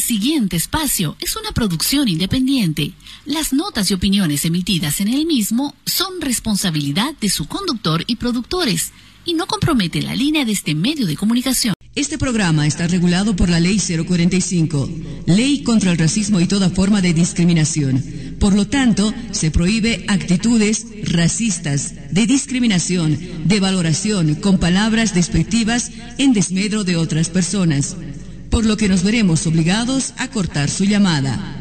El siguiente espacio es una producción independiente. Las notas y opiniones emitidas en el mismo son responsabilidad de su conductor y productores y no compromete la línea de este medio de comunicación. Este programa está regulado por la Ley 045, Ley contra el Racismo y toda forma de discriminación. Por lo tanto, se prohíbe actitudes racistas, de discriminación, de valoración con palabras despectivas en desmedro de otras personas, por lo que nos veremos obligados a cortar su llamada.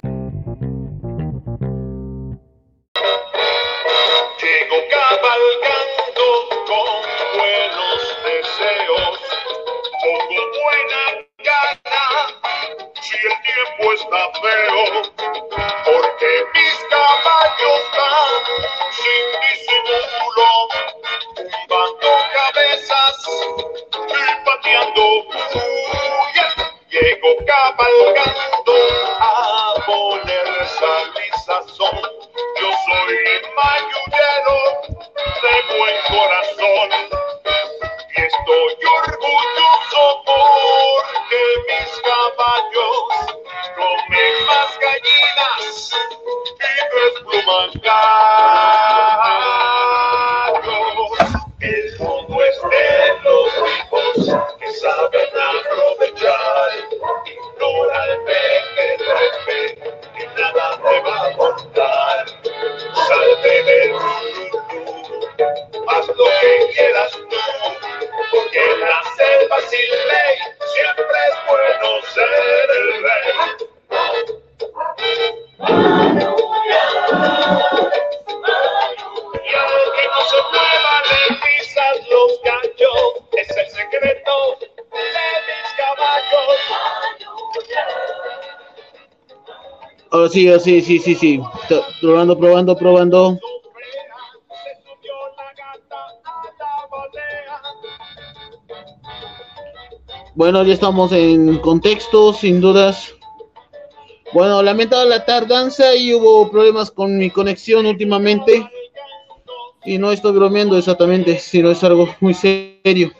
Sí, sí, sí, sí, sí. Probando, probando, probando. Bueno, ya estamos en contexto, sin dudas. Bueno, lamentado la tardanza y hubo problemas con mi conexión últimamente. Y no estoy bromeando exactamente, sino es algo muy serio.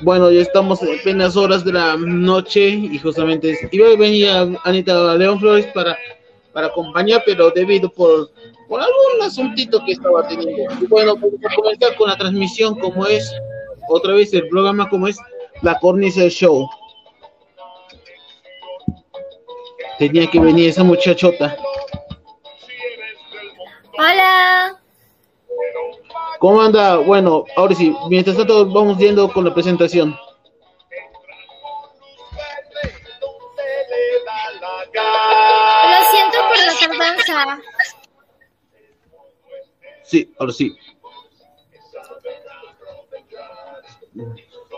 Bueno, ya estamos en apenas horas de la noche y justamente iba a venir a Anita León Flores para, para acompañar, pero debido por, por algún asuntito que estaba teniendo. Y bueno, vamos a comenzar con la transmisión como es, otra vez el programa como es La Cornisa del Show. Tenía que venir esa muchachota. Hola. ¿Cómo anda? Bueno, ahora sí, mientras tanto vamos yendo con la presentación. Lo siento por la tardanza. Sí, ahora sí.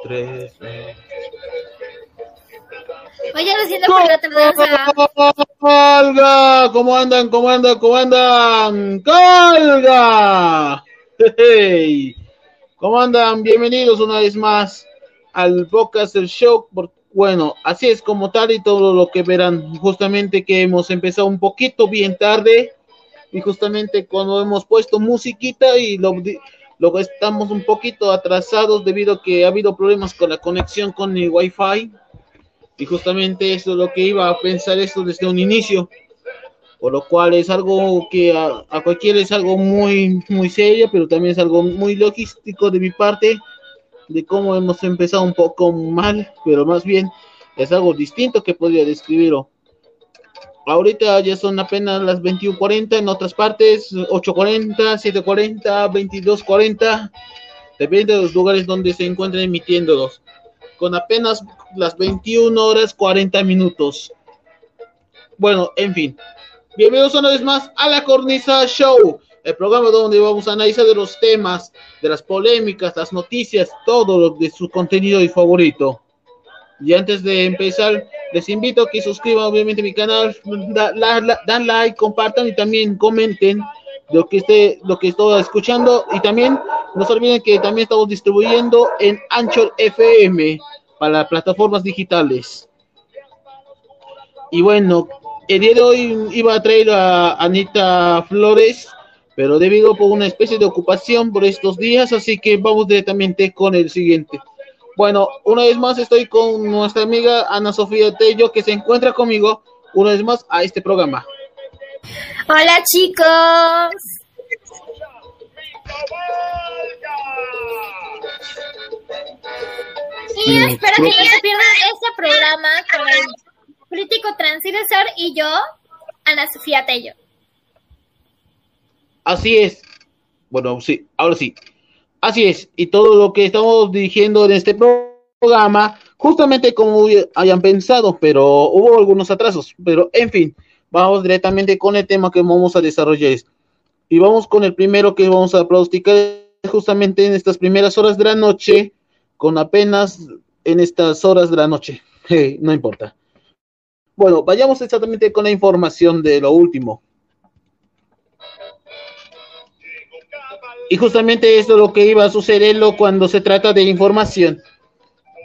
Tres, eh. Oye, lo siento por la tardanza. ¡Colga! ¿Cómo andan? ¿Cómo andan? ¿Cómo andan? ¡Colga! Hey. ¿Cómo andan? Bienvenidos una vez más al podcast del show. Bueno, así es como tal y todo lo que verán. Justamente que hemos empezado un poquito bien tarde y justamente cuando hemos puesto musiquita y lo estamos un poquito atrasados debido a que ha habido problemas con la conexión con el wifi y justamente eso es lo que iba a pensar esto desde un inicio por lo cual es algo que a, a cualquiera es algo muy muy serio pero también es algo muy logístico de mi parte de cómo hemos empezado un poco mal pero más bien es algo distinto que podría describirlo ahorita ya son apenas las 21:40 en otras partes 8:40 7:40 22:40 depende de los lugares donde se encuentren emitiéndolos con apenas las 21 horas 40 minutos. Bueno, en fin. Bienvenidos una vez más a la Cornisa Show, el programa donde vamos a analizar de los temas, de las polémicas, las noticias, todo lo de su contenido y favorito. Y antes de empezar, les invito a que suscriban obviamente mi canal, da- dan like, compartan y también comenten lo que esté, lo que estoy escuchando y también no se olviden que también estamos distribuyendo en Anchor FM para plataformas digitales. Y bueno, el día de hoy iba a traer a Anita Flores, pero debido por una especie de ocupación por estos días, así que vamos directamente con el siguiente. Bueno, una vez más estoy con nuestra amiga Ana Sofía Tello que se encuentra conmigo una vez más a este programa. Hola chicos. Y espero que no se pierdan este programa con el crítico transgresor y yo, Ana Sofía Tello. Así es. Bueno, sí, ahora sí. Así es. Y todo lo que estamos dirigiendo en este programa, justamente como hayan pensado, pero hubo algunos atrasos. Pero en fin, vamos directamente con el tema que vamos a desarrollar. Y vamos con el primero que vamos a pronosticar justamente en estas primeras horas de la noche, con apenas en estas horas de la noche. no importa. Bueno, vayamos exactamente con la información de lo último. Y justamente esto es lo que iba a sucederlo cuando se trata de información.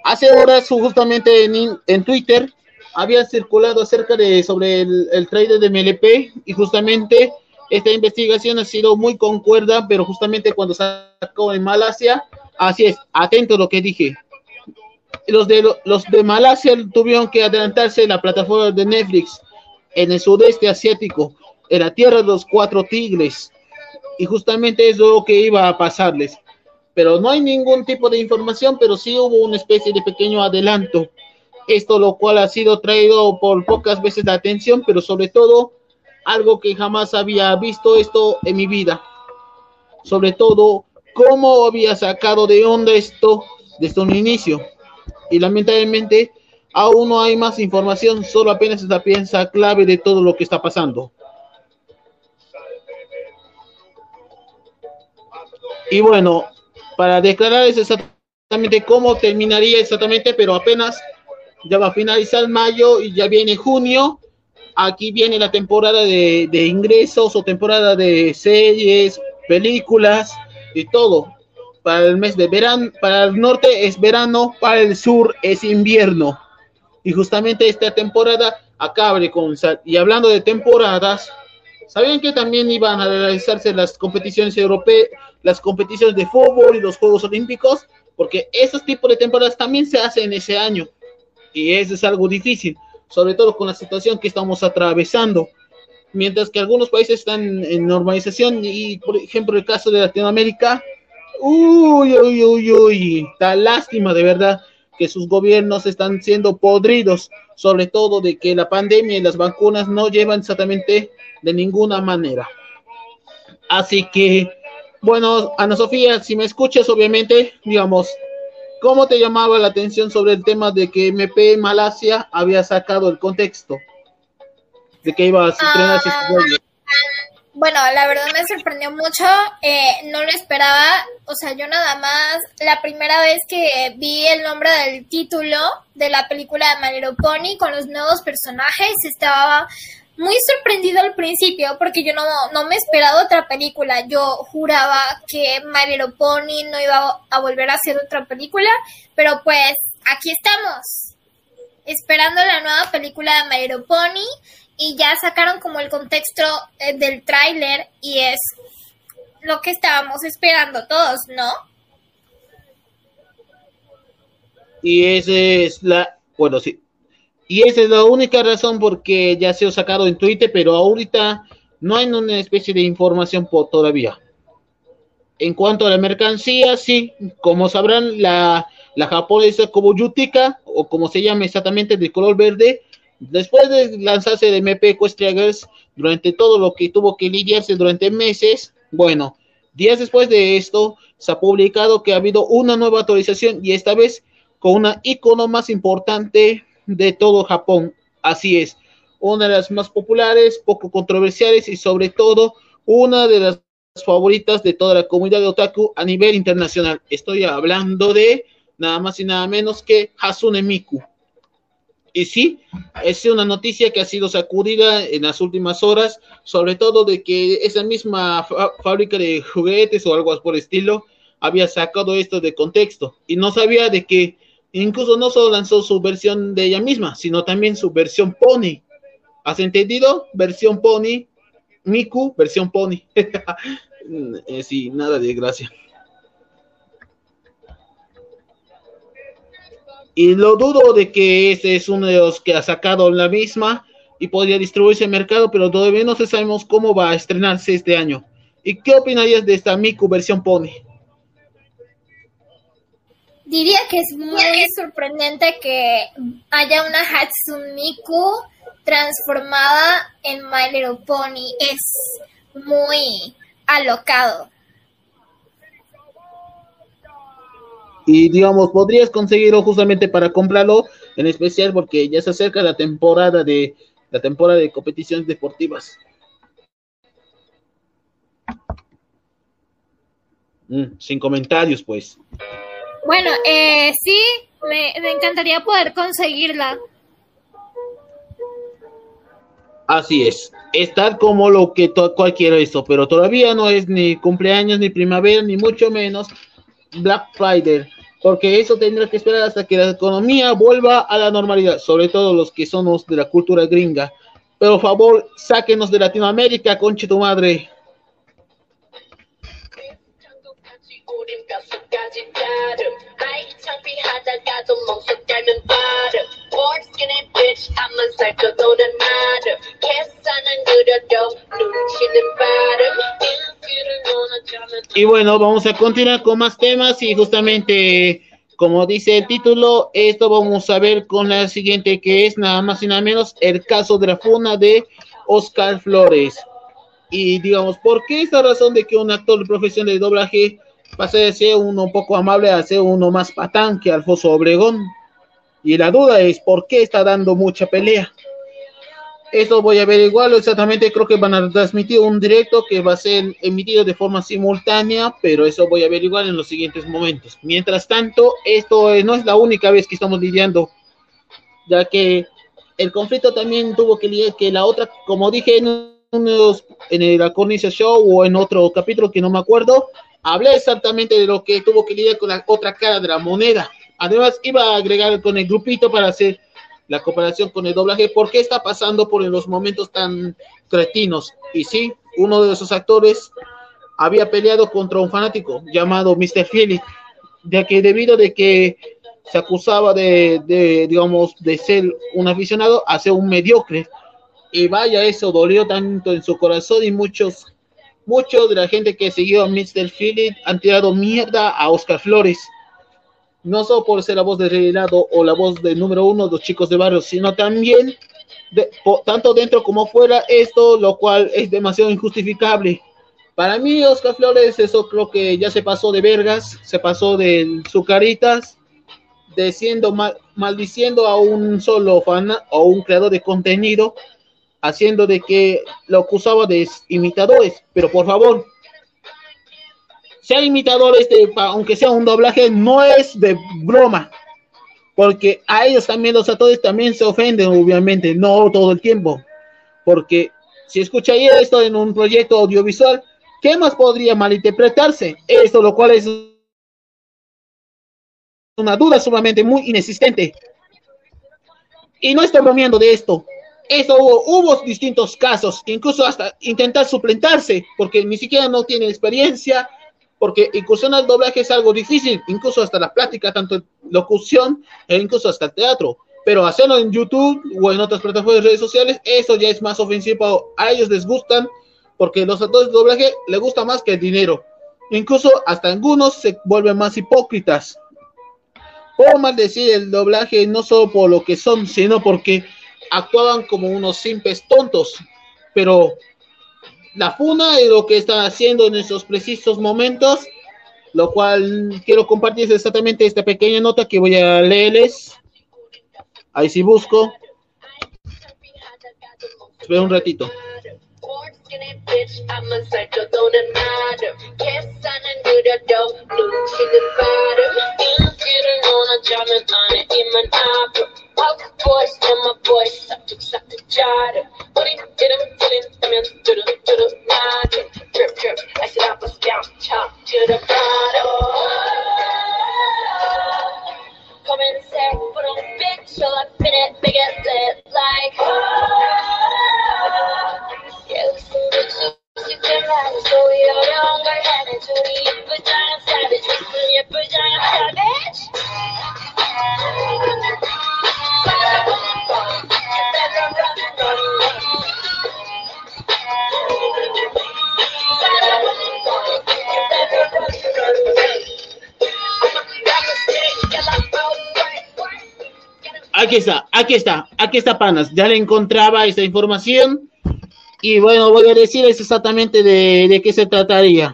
Hace horas, justamente en, Twitter, había circulado acerca de sobre el, el trailer de MLP y justamente esta investigación ha sido muy concuerda, pero justamente cuando sacó en Malasia, así es, atento a lo que dije. Los de, los de Malasia tuvieron que adelantarse la plataforma de Netflix en el sudeste asiático, en la tierra de los cuatro tigres y justamente es lo que iba a pasarles. Pero no hay ningún tipo de información, pero sí hubo una especie de pequeño adelanto. Esto lo cual ha sido traído por pocas veces la atención, pero sobre todo algo que jamás había visto esto en mi vida. Sobre todo, cómo había sacado de onda esto desde un inicio. Y lamentablemente aún no hay más información, solo apenas es la pieza clave de todo lo que está pasando. Y bueno, para declarar exactamente cómo terminaría exactamente, pero apenas ya va a finalizar mayo y ya viene junio. Aquí viene la temporada de ingresos o temporada de series, películas y todo. Para el mes de verano, para el norte es verano, para el sur es invierno. Y justamente esta temporada acabe con... Y hablando de temporadas, ¿sabían que también iban a realizarse las competiciones europeas, las competiciones de fútbol y los Juegos Olímpicos? Porque esos tipos de temporadas también se hacen en ese año. Y eso es algo difícil, sobre todo con la situación que estamos atravesando. Mientras que algunos países están en normalización y, por ejemplo, el caso de Latinoamérica, uy, uy, uy, uy, está lástima de verdad que sus gobiernos están siendo podridos, sobre todo de que la pandemia y las vacunas no llevan exactamente de ninguna manera. Así que, bueno, Ana Sofía, si me escuchas, obviamente, digamos, ¿cómo te llamaba la atención sobre el tema de que MP Malasia había sacado el contexto? De que iba a estrenarse Ah? Bueno, la verdad me sorprendió mucho, eh, no lo esperaba, o sea, yo nada más, la primera vez que vi el nombre del título de la película de Manero Pony con los nuevos personajes, estaba muy sorprendido al principio porque yo no, no me esperaba otra película, yo juraba que Little Pony no iba a volver a hacer otra película, pero pues aquí estamos, esperando la nueva película de Little Pony y ya sacaron como el contexto eh, del tráiler y es lo que estábamos esperando todos, ¿no? Y esa es la, bueno, sí. Y esa es la única razón porque ya se ha sacado en Twitter, pero ahorita no hay una especie de información por todavía. En cuanto a la mercancía, sí, como sabrán, la, la japonesa como Yutika, o como se llama exactamente, de color verde, después de lanzarse de MP Equestria Girls, durante todo lo que tuvo que lidiarse durante meses, bueno, días después de esto, se ha publicado que ha habido una nueva actualización y esta vez con una icono más importante de todo Japón. Así es, una de las más populares, poco controversiales y sobre todo una de las favoritas de toda la comunidad de otaku a nivel internacional. Estoy hablando de nada más y nada menos que Hasune Miku. Y sí, es una noticia que ha sido sacudida en las últimas horas, sobre todo de que esa misma fábrica de juguetes o algo por estilo había sacado esto de contexto y no sabía de que incluso no solo lanzó su versión de ella misma, sino también su versión Pony. ¿Has entendido? Versión Pony, Miku, versión Pony. eh, sí, nada de gracia. Y lo dudo de que ese es uno de los que ha sacado la misma y podría distribuirse en mercado, pero todavía no sabemos cómo va a estrenarse este año. ¿Y qué opinarías de esta Miku versión Pony? Diría que es muy sorprendente que haya una Hatsune Miku transformada en My Little Pony. Es muy alocado. Y digamos, podrías conseguirlo justamente para comprarlo, en especial porque ya se acerca la temporada de la temporada de competiciones deportivas. Mm, sin comentarios, pues. Bueno, eh, sí, me, me encantaría poder conseguirla. Así es, estar como lo que cualquiera hizo, pero todavía no es ni cumpleaños, ni primavera, ni mucho menos Black Friday, porque eso tendrá que esperar hasta que la economía vuelva a la normalidad, sobre todo los que somos de la cultura gringa. Pero por favor, sáquenos de Latinoamérica, conche tu madre. Y bueno, vamos a continuar con más temas y justamente, como dice el título, esto vamos a ver con la siguiente que es nada más y nada menos el caso de la funa de Oscar Flores. Y digamos, ¿por qué esta razón de que un actor de profesión de doblaje pase de ser uno un poco amable a ser uno más patán que Alfonso Obregón? Y la duda es, ¿por qué está dando mucha pelea? Eso voy a averiguarlo exactamente. Creo que van a transmitir un directo que va a ser emitido de forma simultánea, pero eso voy a averiguar en los siguientes momentos. Mientras tanto, esto no es la única vez que estamos lidiando, ya que el conflicto también tuvo que lidiar que la otra, como dije en, unos, en el Cornice Show o en otro capítulo que no me acuerdo, hablé exactamente de lo que tuvo que lidiar con la otra cara de la moneda. Además, iba a agregar con el grupito para hacer la comparación con el doblaje, ¿por qué está pasando por los momentos tan cretinos? Y sí, uno de esos actores había peleado contra un fanático llamado Mr. Philip, ya que debido de que se acusaba de, de, digamos, de ser un aficionado a ser un mediocre. Y vaya, eso dolió tanto en su corazón y muchos, muchos de la gente que siguió a Mr. Philip han tirado mierda a Oscar Flores no solo por ser la voz de Reynaldo o la voz del número uno de los chicos de barrio, sino también de, tanto dentro como fuera esto, lo cual es demasiado injustificable. Para mí, Oscar Flores, eso creo que ya se pasó de vergas, se pasó de sucaritas, de siendo maldiciendo a un solo fan o un creador de contenido, haciendo de que lo acusaba de imitadores. Pero por favor, sea imitador, este, aunque sea un doblaje, no es de broma. Porque a ellos también, los actores también se ofenden, obviamente, no todo el tiempo. Porque si escucharía esto en un proyecto audiovisual, ¿qué más podría malinterpretarse? Esto, lo cual es una duda sumamente muy inexistente. Y no estoy bromeando de esto. Eso hubo, hubo, distintos casos, incluso hasta intentar suplentarse, porque ni siquiera no tiene experiencia, porque incursionar al doblaje es algo difícil, incluso hasta la plática, tanto locución e incluso hasta el teatro. Pero hacerlo en YouTube o en otras plataformas de redes sociales, eso ya es más ofensivo. A ellos les gustan, porque los actores de doblaje les gusta más que el dinero. Incluso hasta algunos se vuelven más hipócritas. Por maldecir el doblaje no solo por lo que son, sino porque actuaban como unos simples tontos. Pero la funa y lo que está haciendo en esos precisos momentos, lo cual quiero compartir exactamente esta pequeña nota que voy a leerles. Ahí sí busco. Espera un ratito. skinny bitch. I'm a psycho, don't it matter. Can't stand and do the dope, blue chicken bottom. You didn't wanna jump in on it, in my opera. Pop boys and my boys, suck to suck to jada. Put it, did it, did it, I mean, do do do do, matter. Drip, drip, I said I was down, chop to the bottom. Come and say, put on a bitch, you'll have been it, big it, lit like. Oh. Aquí está, aquí está, aquí está Panas. Ya le encontraba esta información. Y bueno, voy a decirles exactamente de, qué se trataría.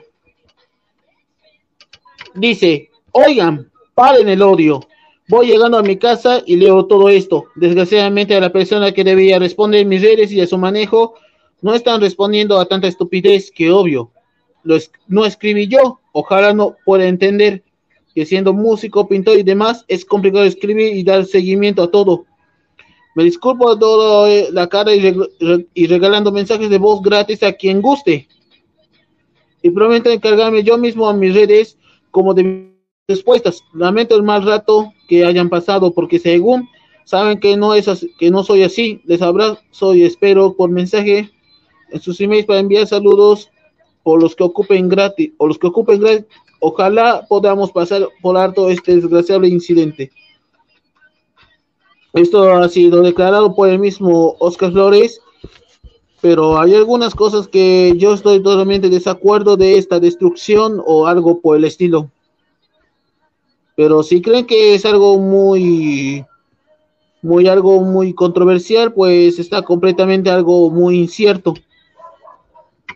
Dice, oigan, paren el odio. Voy llegando a mi casa y leo todo esto. Desgraciadamente a la persona que debía responder mis redes y a su manejo no están respondiendo a tanta estupidez que obvio. Lo es- no escribí yo. Ojalá no pueda entender que siendo músico, pintor y demás es complicado escribir y dar seguimiento a todo. Me disculpo a todo eh, la cara y, reg- re- y regalando mensajes de voz gratis a quien guste. Y prometo encargarme yo mismo a mis redes como de mis respuestas. Lamento el mal rato que hayan pasado porque según saben que no es así- que no soy así. Les abrazo y espero por mensaje en sus emails para enviar saludos o los que ocupen gratis o los que ocupen gratis. Ojalá podamos pasar por alto este desgraciable incidente. Esto ha sido declarado por el mismo Oscar Flores, pero hay algunas cosas que yo estoy totalmente desacuerdo de esta destrucción o algo por el estilo. Pero si creen que es algo muy, muy algo muy controversial, pues está completamente algo muy incierto.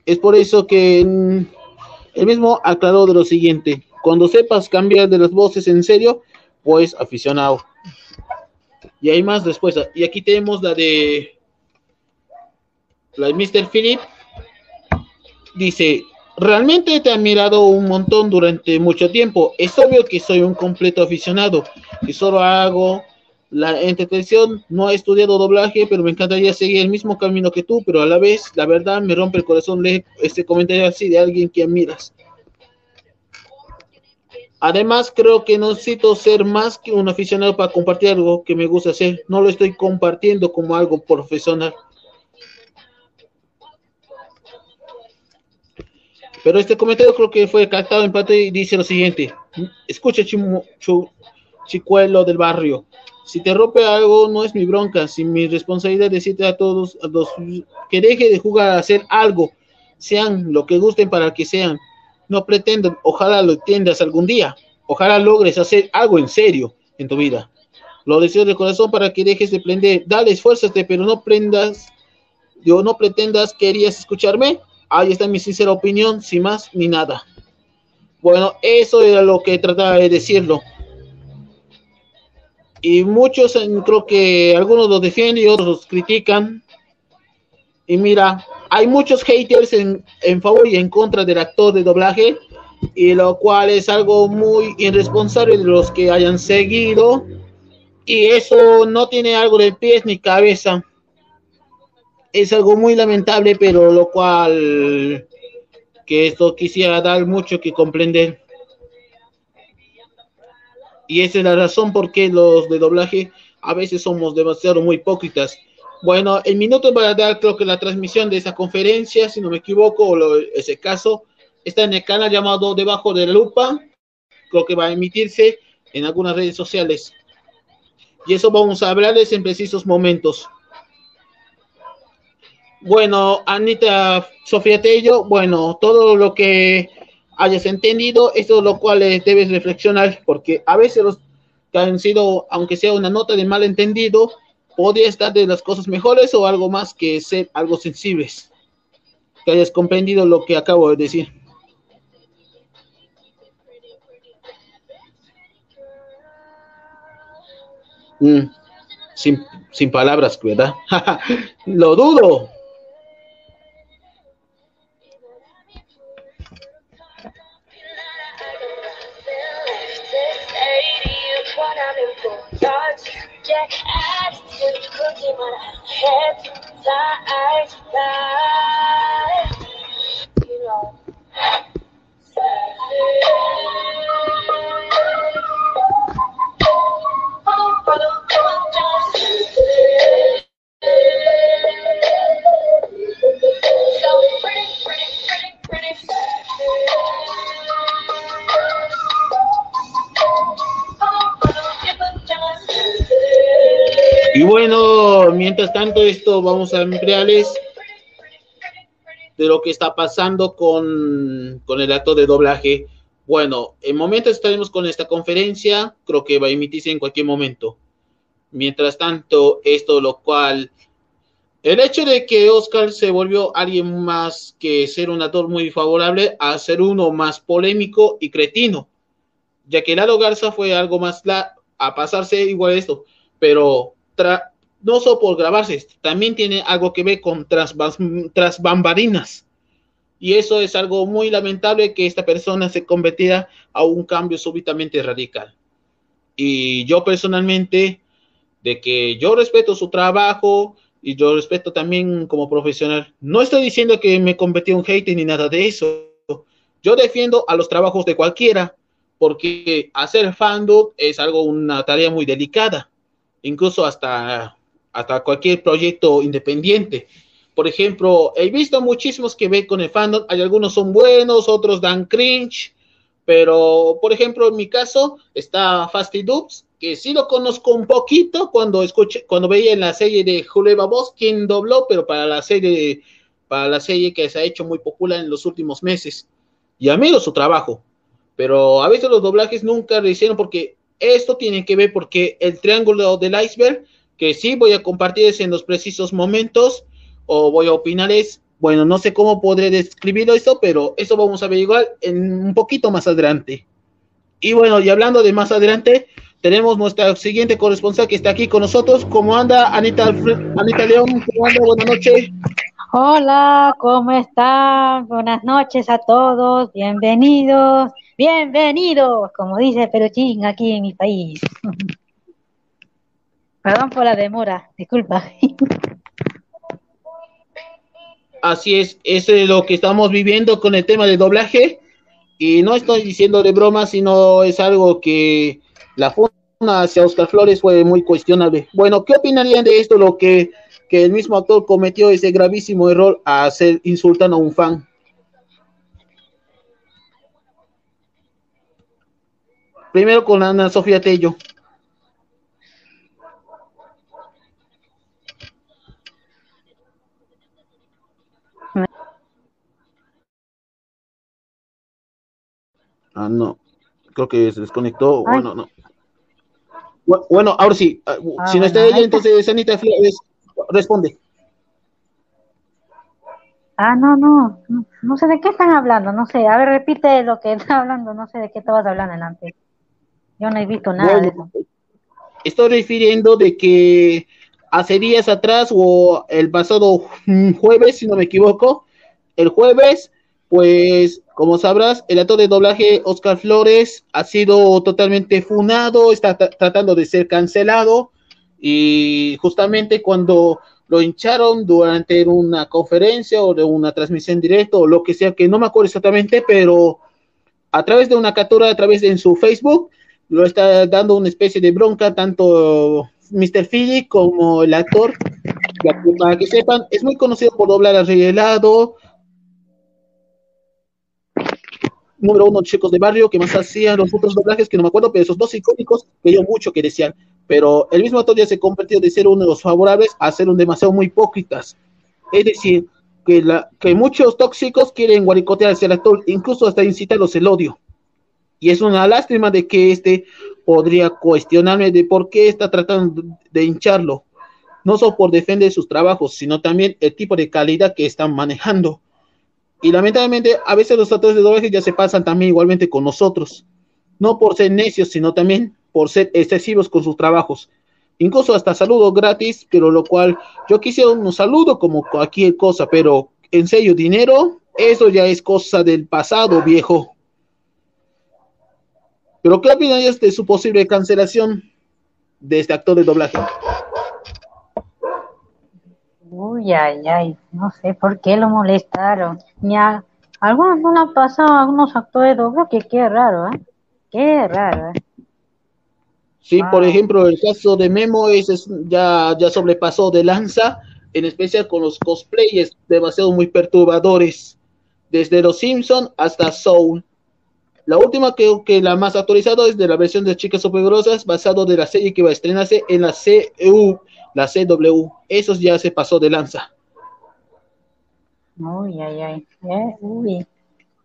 Es por eso que él mismo aclaró de lo siguiente: cuando sepas cambiar de las voces en serio, pues aficionado. Y hay más respuestas. Y aquí tenemos la de la de Mr. Philip. Dice, realmente te he admirado un montón durante mucho tiempo. Es obvio que soy un completo aficionado y solo hago la entretención. No he estudiado doblaje, pero me encantaría seguir el mismo camino que tú, pero a la vez, la verdad, me rompe el corazón leer este comentario así de alguien que admiras. Además, creo que no necesito ser más que un aficionado para compartir algo que me gusta hacer. No lo estoy compartiendo como algo profesional. Pero este comentario creo que fue captado en parte y dice lo siguiente. Escucha, chu- chicuelo del barrio. Si te rompe algo, no es mi bronca. Si mi responsabilidad es decirte a todos los que deje de jugar a hacer algo, sean lo que gusten para que sean. No pretendo, ojalá lo entiendas algún día. Ojalá logres hacer algo en serio en tu vida. Lo deseo de corazón para que dejes de prender. Dale, esfuérzate, pero no prendas. Yo no pretendas querías escucharme. Ahí está mi sincera opinión, sin más ni nada. Bueno, eso era lo que trataba de decirlo. Y muchos, creo que algunos lo defienden y otros los critican. Y mira, hay muchos haters en, en favor y en contra del actor de doblaje, y lo cual es algo muy irresponsable de los que hayan seguido. Y eso no tiene algo de pies ni cabeza. Es algo muy lamentable, pero lo cual que esto quisiera dar mucho que comprender. Y esa es la razón por qué los de doblaje a veces somos demasiado muy hipócritas. Bueno, el minuto para dar, creo que la transmisión de esa conferencia, si no me equivoco, o ese caso, está en el canal llamado Debajo de la Lupa. Creo que va a emitirse en algunas redes sociales. Y eso vamos a hablarles en precisos momentos. Bueno, Anita Sofía Tello, bueno, todo lo que hayas entendido, esto es lo cual eh, debes reflexionar, porque a veces los que han sido, aunque sea una nota de malentendido, podría estar de las cosas mejores o algo más que ser algo sensibles. Que hayas comprendido lo que acabo de decir. Mm, sin, sin palabras, ¿verdad? lo dudo. see my head lies. You know. Y bueno, mientras tanto, esto vamos a ampliarles de lo que está pasando con, con el acto de doblaje. Bueno, en momentos estaremos con esta conferencia, creo que va a emitirse en cualquier momento. Mientras tanto, esto lo cual, el hecho de que Oscar se volvió alguien más que ser un actor muy favorable a ser uno más polémico y cretino, ya que Lalo Garza fue algo más la, a pasarse igual esto, pero no solo por grabarse, también tiene algo que ver con tras, tras bambalinas. Y eso es algo muy lamentable que esta persona se convirtiera a un cambio súbitamente radical. Y yo personalmente de que yo respeto su trabajo y yo respeto también como profesional. No estoy diciendo que me convertí en un hater ni nada de eso. Yo defiendo a los trabajos de cualquiera, porque hacer fandom es algo, una tarea muy delicada, incluso hasta, hasta cualquier proyecto independiente. Por ejemplo, he visto muchísimos que ven con el fandom, hay algunos son buenos, otros dan cringe, pero por ejemplo, en mi caso está Fasty Dubs, que sí lo conozco un poquito cuando escuché, cuando veía en la serie de Juleva Boss, quien dobló, pero para la serie, para la serie que se ha hecho muy popular en los últimos meses. Y admiro su trabajo, pero a veces los doblajes nunca lo hicieron porque esto tiene que ver porque el triángulo del iceberg, que sí voy a compartir en los precisos momentos, o voy a opinar es, bueno, no sé cómo podré describirlo esto, pero eso vamos a ver igual en un poquito más adelante. Y bueno, y hablando de más adelante, tenemos nuestra siguiente corresponsal que está aquí con nosotros. ¿Cómo anda Anita, Anita León? ¿Cómo anda? Buenas noches. Hola, ¿cómo están? Buenas noches a todos. Bienvenidos. Bienvenidos, como dice Peruchín aquí en mi país. Perdón por la demora, disculpa. Así es, es lo que estamos viviendo con el tema del doblaje. Y no estoy diciendo de broma, sino es algo que la funa hacia Oscar Flores fue muy cuestionable. Bueno, ¿qué opinarían de esto? Lo que, que el mismo actor cometió ese gravísimo error a hacer insultando a un fan. Primero con Ana Sofía Tello. Ah, no. Creo que se desconectó. Bueno, no. Bueno, ahora sí, ah, ah, si no está ella, entonces Anita responde. Ah, no, no, no, sé de qué están hablando, no sé, a ver, repite lo que está hablando, no sé de qué estabas hablando antes. Yo no he visto nada de eso. Estoy refiriendo de que hace días atrás o el pasado jueves, si no me equivoco, el jueves, pues como sabrás, el actor de doblaje Oscar Flores ha sido totalmente funado, está tratando de ser cancelado y justamente cuando lo hincharon durante una conferencia o de una transmisión directa o lo que sea, que no me acuerdo exactamente, pero a través de una captura, a través de en su Facebook, lo está dando una especie de bronca tanto Mr. Philly como el actor. Para que sepan, es muy conocido por doblar a Rey Helado, número uno chicos de barrio que más hacían los otros doblajes que no me acuerdo, pero esos dos icónicos que yo mucho que decían. Pero el mismo actor ya se convirtió de ser uno de los favorables a ser un demasiado muy hipócritas. Es decir, que, la, que muchos tóxicos quieren guaricotear hacia el actor, incluso hasta incitarlos el odio. Y es una lástima de que este podría cuestionarme de por qué está tratando de hincharlo. No solo por defender sus trabajos, sino también el tipo de calidad que están manejando y lamentablemente, a veces los actores de doblaje ya se pasan también igualmente con nosotros. No por ser necios, sino también por ser excesivos con sus trabajos. Incluso hasta saludo gratis, pero lo cual yo quisiera un saludo como cualquier cosa, pero en serio, dinero, eso ya es cosa del pasado, viejo. Pero ¿qué opinas de su posible cancelación de este actor de doblaje? Uy, ay, ay, no sé por qué lo molestaron. Ni a algunos no le han pasado a algunos actores de que qué raro, ¿eh? Qué raro, ¿eh? Sí, por ejemplo, el caso de Memo es, ya, ya sobrepasó de lanza, en especial con los cosplayers demasiado muy perturbadores, desde los Simpson hasta Soul. La última que, que la más actualizada es de la versión de Chicas Supergrosas, basado de la serie que va a estrenarse en la CU la CW, eso ya se pasó de lanza. Uy, ay, ay, eh, uy.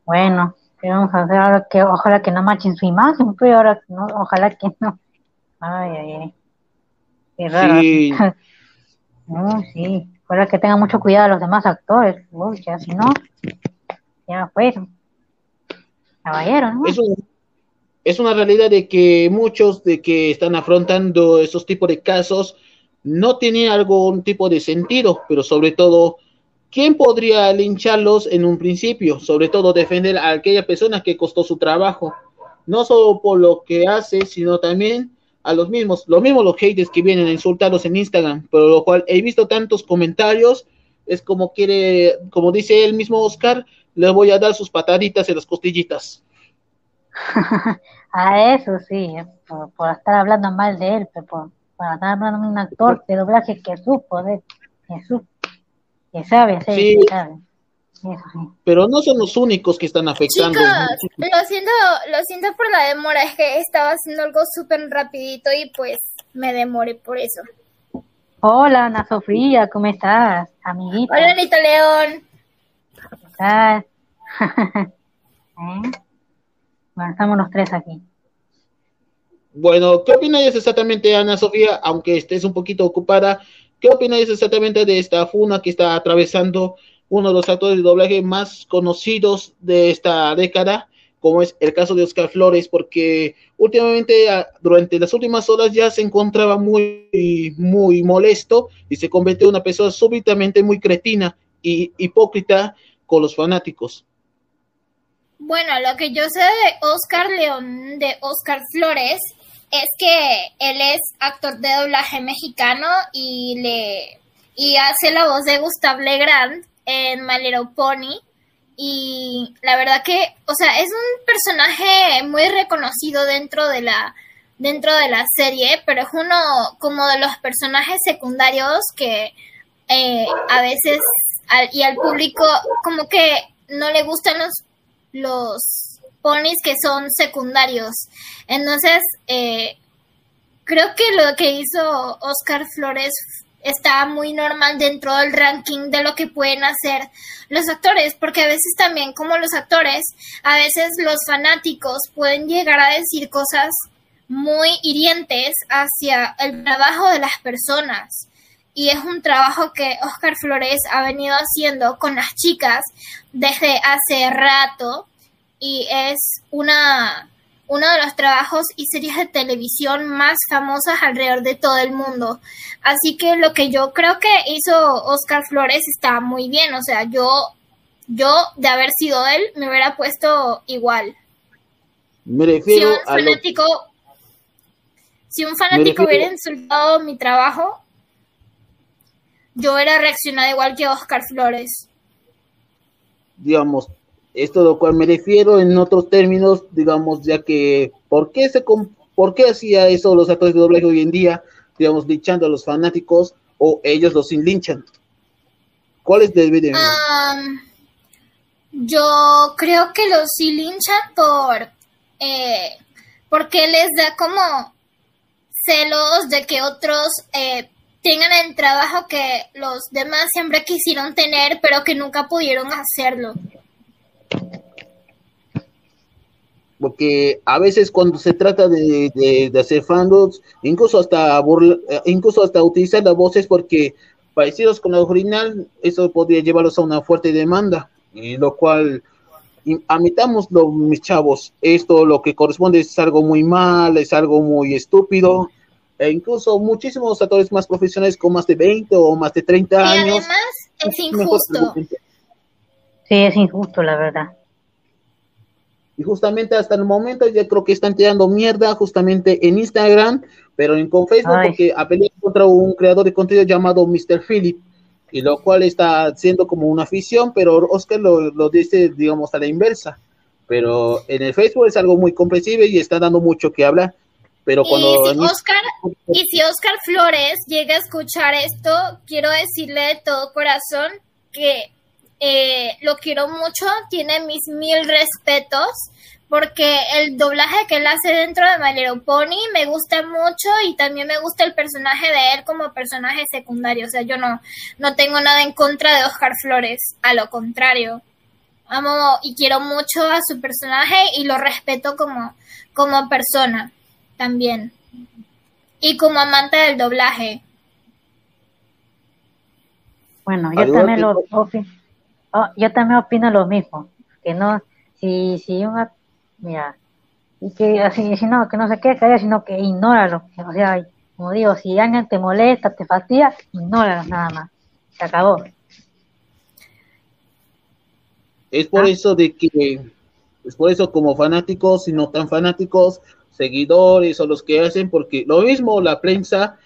Bueno, vamos a hacer ahora que ojalá que no machen su imagen, pero ahora no, ojalá que no. Ay, ay, ay. Qué raro. Sí, No, sí. Ahora que tengan mucho cuidado a los demás actores. Uy, ya si no, ya fueron. Es, un- es una realidad de que muchos de que están afrontando esos tipos de casos no tienen algún tipo de sentido, pero sobre todo, ¿quién podría lincharlos en un principio? Sobre todo defender a aquella persona que costó su trabajo, no solo por lo que hace, sino también a los mismos, lo mismo los haters que vienen a insultarlos en Instagram, por lo cual he visto tantos comentarios, es como quiere, como dice el mismo Oscar, le voy a dar sus pataditas en las costillitas. A eso sí, por, por estar hablando mal de él, pero por, por estar hablando de un actor de doblaje que supo, de, que supo, que sabe Sí. que sabe. Eso sí. pero no son los únicos que están afectando. Chicos, lo siento, lo siento por la demora, es que estaba haciendo algo súper rapidito y pues me demoré por eso. Hola, Ana Sofía, ¿cómo estás? Amiguita, Hola, Anita León. ¿Eh? Bueno, estamos los tres aquí. Bueno, ¿qué opináis exactamente, Ana Sofía? Aunque estés un poquito ocupada, ¿qué opináis exactamente de esta funa que está atravesando uno de los actores de doblaje más conocidos de esta década, como es el caso de Oscar Flores? Porque últimamente, ah, durante las últimas horas, ya se encontraba muy, muy molesto y se convirtió en una persona súbitamente muy cretina y hipócrita con los fanáticos. Bueno, lo que yo sé de Oscar León, de Oscar Flores, es que él es actor de doblaje mexicano y le y hace la voz de Gustave Legrand en My Little Pony. Y la verdad que, o sea, es un personaje muy reconocido dentro de la dentro de la serie, pero es uno como de los personajes secundarios que eh, a veces al- y al público como que no le gustan los los ponis que son secundarios. Entonces, eh, creo que lo que hizo Oscar Flores está muy normal dentro del ranking de lo que pueden hacer los actores, porque a veces también como los actores, a veces los fanáticos pueden llegar a decir cosas muy hirientes hacia el trabajo de las personas. Y es un trabajo que Oscar Flores ha venido haciendo con las chicas desde hace rato y es una uno de los trabajos y series de televisión más famosas alrededor de todo el mundo. Así que lo que yo creo que hizo Oscar Flores está muy bien. O sea, yo, yo de haber sido él, me hubiera puesto igual. Me Si un a lo fanático, si un fanático refiero- hubiera insultado mi trabajo, yo hubiera reaccionado igual que Oscar Flores. digamos, esto a lo cual me refiero en otros términos, digamos, ya que, ¿por qué, se ¿por qué hacía eso los actores de doblaje hoy en día, digamos, linchando a los fanáticos o ellos los linchan? ¿Cuáles deberían? Am, yo creo que los linchan por eh, porque les da como celos de que otros eh, tengan el trabajo que los demás siempre quisieron tener, pero que nunca pudieron hacerlo. Porque a veces cuando se trata de, de- hacer fandoms, incluso hasta burla- eh, incluso hasta utilizar las voces porque parecidos con la original, eso podría llevarlos a una fuerte demanda, y lo cual admitámoslo, mis chavos, esto lo que corresponde es algo muy mal, es algo muy estúpido, e incluso muchísimos actores más profesionales con más de 20 o más de 30 Y años. además es injusto. Sí, es injusto, la verdad. Y justamente hasta el momento ya creo que están tirando mierda justamente en Instagram, pero en con Facebook Ay. porque a pelear contra un creador de contenido llamado Mr. Philip, y lo cual está siendo como una afición, pero Oscar lo, lo dice, digamos, a la inversa. Pero en el Facebook es algo muy comprensible y está dando mucho que hablar. Pero Y si Oscar, y si Oscar Flores llega a escuchar esto, quiero decirle de todo corazón que eh, lo quiero mucho, tiene mis mil respetos, porque el doblaje que él hace dentro de My Little Pony me gusta mucho y también me gusta el personaje de él como personaje secundario. O sea, yo no, no tengo nada en contra de Oscar Flores, a lo contrario. Amo y quiero mucho a su personaje y lo respeto como, como persona también. y como amante del doblaje. Bueno, yo también lo oh, yo también opino lo mismo, que no, si, si una, mira, y que así, si no, que no se quede callado, sino que ignóralo, o sea, como digo, si alguien te molesta, te fastidia, ignóralo nada más, se acabó. Es por Ah. eso de que, es por eso como fanáticos y no tan fanáticos, seguidores o los que hacen, porque lo mismo la prensa,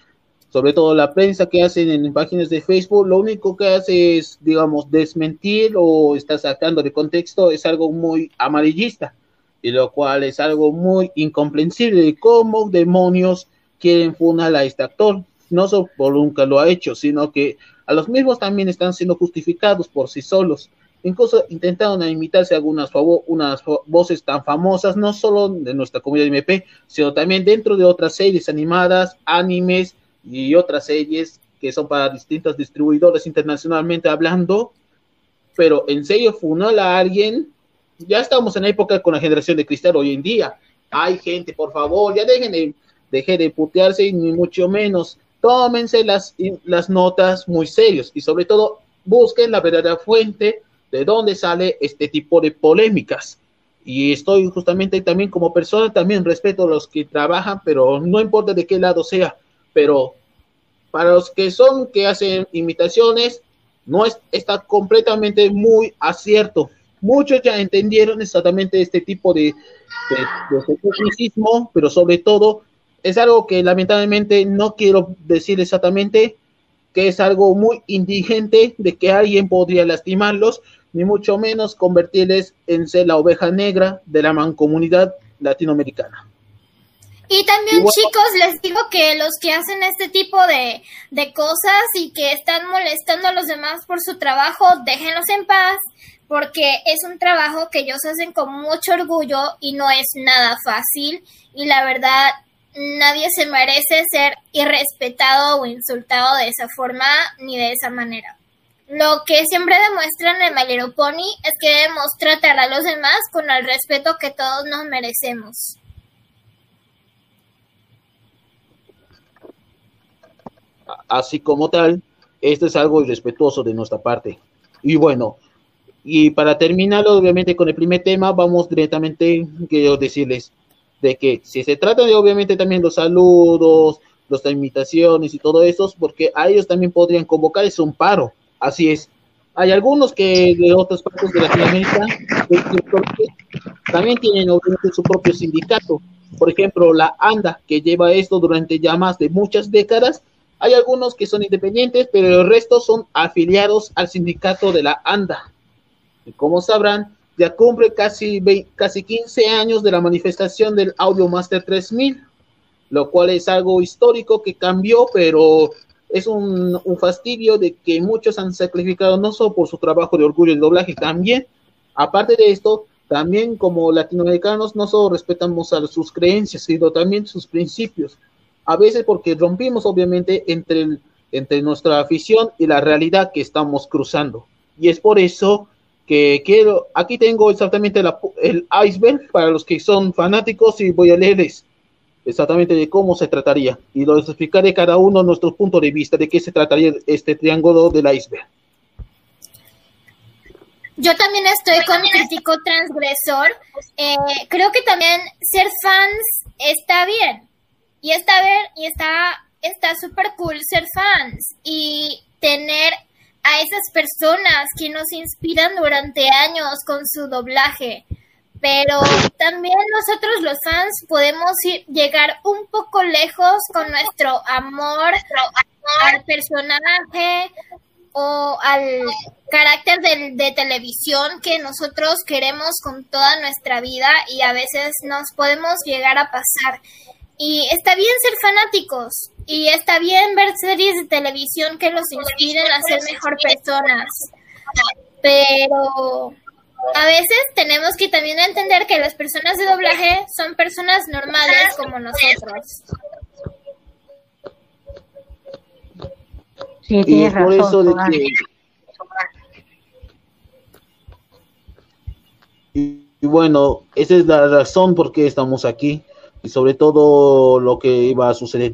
sobre todo la prensa que hacen en páginas de Facebook, lo único que hace es, digamos, desmentir o está sacando de contexto, es algo muy amarillista, y lo cual es algo muy incomprensible cómo demonios quieren funar a este actor. No solo nunca lo ha hecho, sino que a los mismos también están siendo justificados por sí solos. Incluso intentaron imitarse algunas voces tan famosas, no solo de nuestra comunidad MP, sino también dentro de otras series animadas, animes y otras series que son para distintos distribuidores internacionalmente hablando. Pero en serio, funar a alguien, ya estamos en la época con la generación de cristal hoy en día. Hay gente, por favor, ya dejen de, dejen de putearse ni mucho menos. Tómense las, las notas muy serios y sobre todo busquen la verdadera fuente de dónde sale este tipo de polémicas. Y estoy justamente también como persona, también respeto a los que trabajan, pero no importa de qué lado sea, pero para los que son, que hacen imitaciones, no es, está completamente muy acierto. Muchos ya entendieron exactamente este tipo de, de, de tecnicismo, pero sobre todo es algo que lamentablemente no quiero decir exactamente, que es algo muy indigente de que alguien podría lastimarlos, ni mucho menos convertirles en ser la oveja negra de la mancomunidad latinoamericana. Y también, chicos, les digo que los que hacen este tipo de, de cosas y que están molestando a los demás por su trabajo, déjenlos en paz, porque es un trabajo que ellos hacen con mucho orgullo y no es nada fácil. Y la verdad, nadie se merece ser irrespetado o insultado de esa forma ni de esa manera. Lo que siempre demuestran en My Pony es que debemos tratar a los demás con el respeto que todos nos merecemos. así como tal, esto es algo irrespetuoso de nuestra parte. Y bueno, y para terminar, obviamente, con el primer tema, vamos directamente, quiero decirles, de que si se trata de, obviamente, también los saludos, las imitaciones y todo eso, porque a ellos también podrían convocar es un paro, así es. Hay algunos que de otras partes de Latinoamérica también tienen obviamente su propio sindicato. Por ejemplo, la ANDA, que lleva esto durante ya más de muchas décadas, hay algunos que son independientes, pero el resto son afiliados al sindicato de la ANDA. Y como sabrán, ya cumple casi, casi 15 años de la manifestación del Audio Master 3000, lo cual es algo histórico que cambió, pero es un, un, fastidio de que muchos han sacrificado no solo por su trabajo de orgullo y doblaje, también, aparte de esto, también como latinoamericanos no solo respetamos sus creencias, sino también sus principios a veces porque rompimos obviamente entre, entre nuestra afición y la realidad que estamos cruzando. Y es por eso que quiero, aquí tengo exactamente la, el iceberg para los que son fanáticos y voy a leerles exactamente de cómo se trataría y lo explicaré cada uno nuestro punto de vista de qué se trataría este triángulo del iceberg. Yo también estoy con crítico transgresor. Eh, creo que también ser fans está bien y está bien y está está súper cool ser fans y tener a esas personas que nos inspiran durante años con su doblaje. Pero también nosotros los fans podemos ir, llegar un poco lejos con nuestro amor al personaje o al carácter de, de televisión que nosotros queremos con toda nuestra vida y a veces nos podemos llegar a pasar. Y está bien ser fanáticos y está bien ver series de televisión que los inspiren a ser mejor personas. Pero a veces tenemos que también entender que las personas de doblaje son personas normales como nosotros. Sí, y tienes es por razón, eso de que y, y bueno, esa es la razón por qué estamos aquí y sobre todo lo que iba a suceder.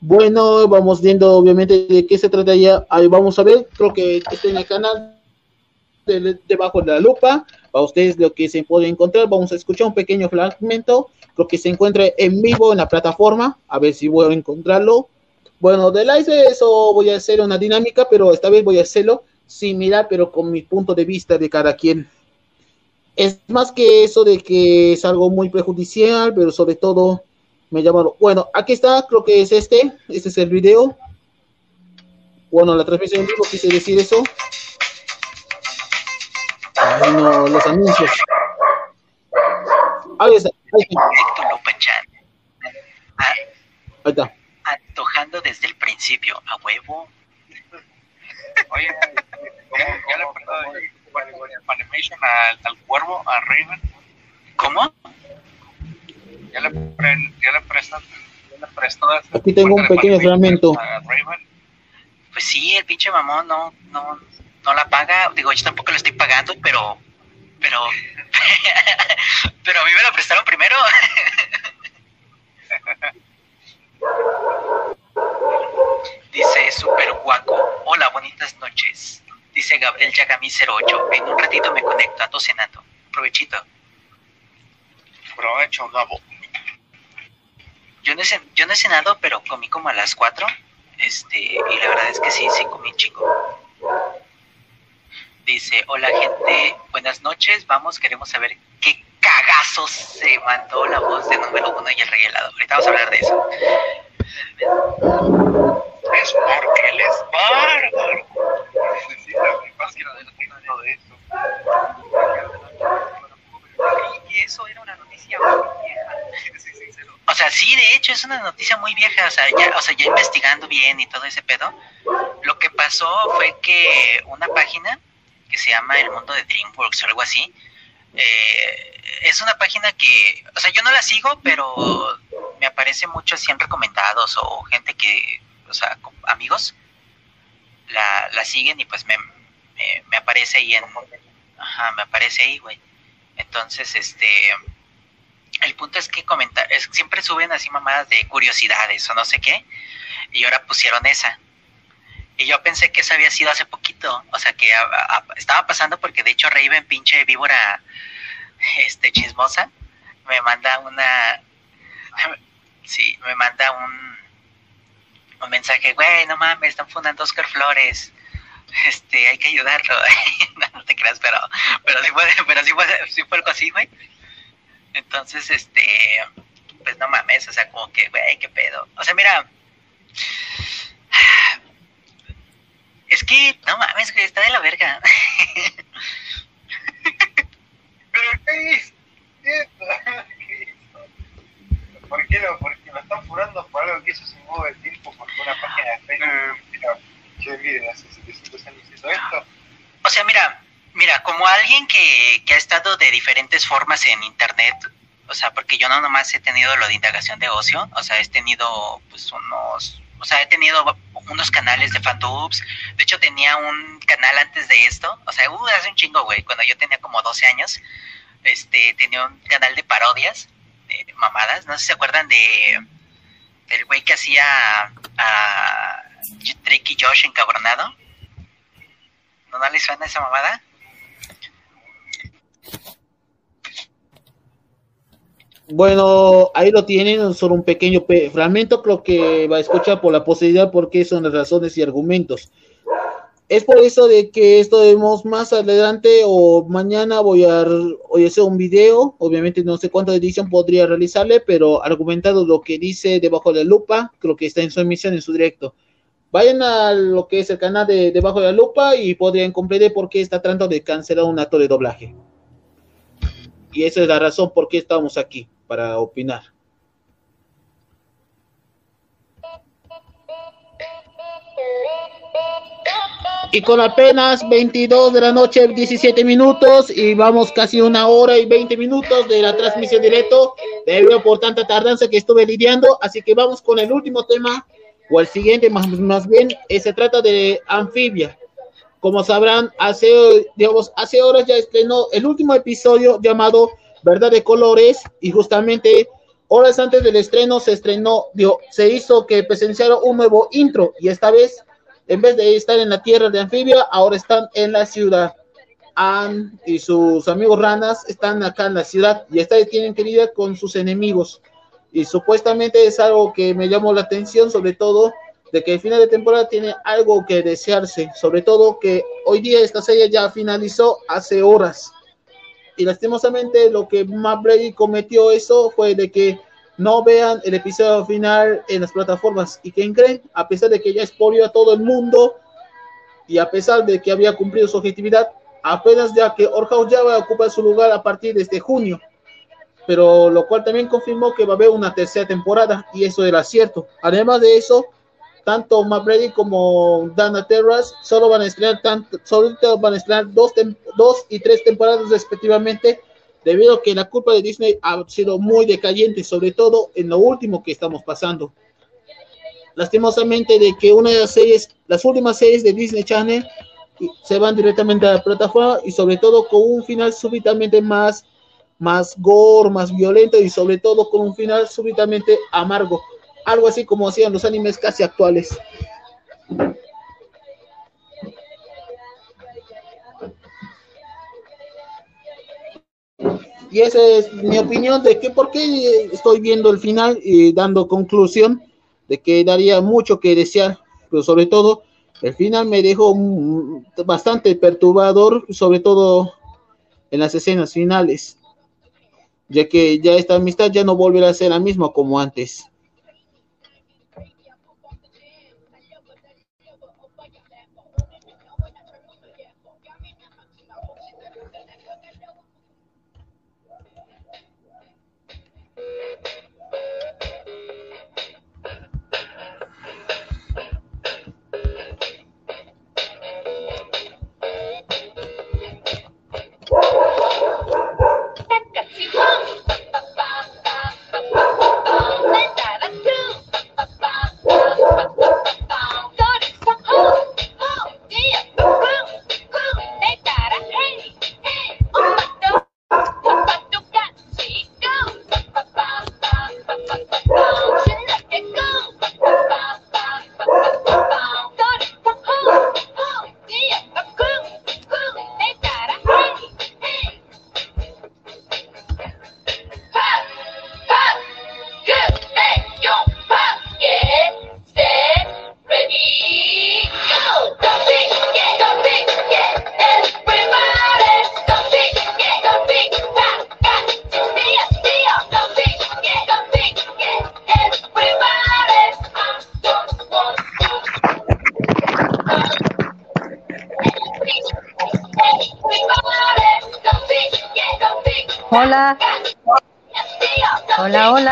Bueno, vamos viendo obviamente de qué se trata ya. Ahí vamos a ver, creo que está en el canal de, debajo de la lupa. Para ustedes lo que se puede encontrar, vamos a escuchar un pequeño fragmento. Creo que se encuentra en vivo en la plataforma. A ver si voy a encontrarlo. Bueno, de la eso voy a hacer una dinámica, pero esta vez voy a hacerlo similar, pero con mi punto de vista de cada quien. Es más que eso de que es algo muy prejudicial, pero sobre todo me llamaron. Bueno, aquí está, creo que es este. Este es el video. Bueno, la transmisión en vivo quise decir eso. Ay, no, los anuncios. Ahí está. Ahí está. Ahí está. Antojando desde el principio, a huevo. Oye, ya le Funimation al, al cuervo, a Raven. ¿Cómo? Ya le, ya le prestan, Aquí tengo un pequeño fragmento. Pues sí, el pinche mamón no, no, no la paga. Digo, yo tampoco lo estoy pagando, pero, pero, pero a mí me la prestaron primero. Dice Super Guaco. Hola, bonitas noches. Dice Gabriel Yagami 08. En un ratito me conecto, ando cenando. Provechito. Provecho, Gabo. Yo no, he, yo no he cenado, pero comí como a las 4. Este, y la verdad es que sí, sí comí chico. Dice, hola gente, buenas noches, vamos, queremos saber qué cagazos se mandó la voz de número uno y el rey helado. Ahorita vamos a hablar de eso. Es porque él es bárbaro. Y eso era una noticia muy vieja. O sea, sí, de hecho es una noticia muy vieja, o sea, ya, o sea, ya investigando bien y todo ese pedo, lo que pasó fue que una página que se llama El Mundo de DreamWorks o algo así, eh, es una página que, o sea, yo no la sigo, pero me aparece mucho así en recomendados o gente que, o sea, amigos, la, la siguen y pues me, me, aparece ahí en... Ajá, me aparece ahí, güey. Entonces, este... El punto es que comentar, es, siempre suben así mamadas de curiosidades o no sé qué, y ahora pusieron esa. Y yo pensé que esa había sido hace poquito, o sea que estaba pasando porque de hecho Raven, pinche víbora este chismosa, me manda una, sí, me manda un, un mensaje, güey, no mames, están fundando Oscar Flores, este, hay que ayudarlo. no, te creas, pero, pero sí fue, pero sí fue, sí fue algo así, güey. Entonces, este, pues no mames, o sea, como que, güey, qué pedo. O sea, mira, es que, no mames, güey, está de la verga. pero. ¿Por qué lo, porque lo están furando por algo que hizo sin modo de tiempo? Porque una página de Facebook, mira, qué vida, hace 700 años hizo esto. O sea, mira, mira, como alguien que, que ha estado de diferentes formas en internet, o sea, porque yo no nomás he tenido lo de indagación de ocio, o sea, he tenido pues unos, o sea, he tenido unos canales de fandubs, de hecho tenía un canal antes de esto, o sea, uh, hace un chingo, güey, cuando yo tenía como 12 años, este, tenía un canal de parodias, de mamadas, no sé si se acuerdan de, del güey que hacía a y Josh encabronado, ¿no, no les suena esa mamada? Bueno, ahí lo tienen, solo un pequeño fragmento, creo que va a escuchar por la posibilidad porque son las razones y argumentos. Es por eso de que esto vemos más adelante o mañana voy a, hacer un video, obviamente no sé cuánta edición podría realizarle, pero argumentado lo que dice debajo de la lupa, creo que está en su emisión, en su directo. Vayan a lo que es el canal de debajo de la lupa y podrían comprender por qué está tratando de cancelar un acto de doblaje. Y esa es la razón por qué estamos aquí para opinar. Y con apenas 22 de la noche, 17 minutos, y vamos casi una hora y 20 minutos de la transmisión directo, debido por tanta tardanza que estuve lidiando, así que vamos con el último tema, o el siguiente más, más bien, eh, se trata de Anfibia. Como sabrán, hace, digamos, hace horas ya estrenó el último episodio llamado verdad de colores y justamente Horas antes del estreno se estrenó, dio, se hizo que presenciaron un nuevo intro y esta vez, en vez de estar en la tierra de anfibia, ahora están en la ciudad. Ann y sus amigos ranas están acá en la ciudad y esta vez tienen que lidiar con sus enemigos. Y supuestamente es algo que me llamó la atención, sobre todo de que el final de temporada tiene algo que desearse, sobre todo que hoy día esta serie ya finalizó hace horas. Y lastimosamente lo que Matt Brady cometió eso fue de que no vean el episodio final en las plataformas. ¿Y quién creen? A pesar de que ya expolió a todo el mundo y a pesar de que había cumplido su objetividad, apenas ya que Orhaus ya va a ocupar su lugar a partir de este junio. Pero lo cual también confirmó que va a haber una tercera temporada y eso era cierto. Además de eso, tanto Matt Brady como Dana Terras solo van a estrenar tanto, solo van a estrenar dos, dos y tres temporadas respectivamente, debido a que la culpa de Disney ha sido muy decayente, sobre todo en lo último que estamos pasando. Lastimosamente de que una de las series, las últimas series de Disney Channel se van directamente a la plataforma y sobre todo con un final súbitamente más más gore, más violento y sobre todo con un final súbitamente amargo algo así como hacían los animes casi actuales. Y esa es mi opinión de que por qué estoy viendo el final y dando conclusión de que daría mucho que desear, pero sobre todo el final me dejó bastante perturbador, sobre todo en las escenas finales, ya que ya esta amistad ya no volverá a ser la misma como antes.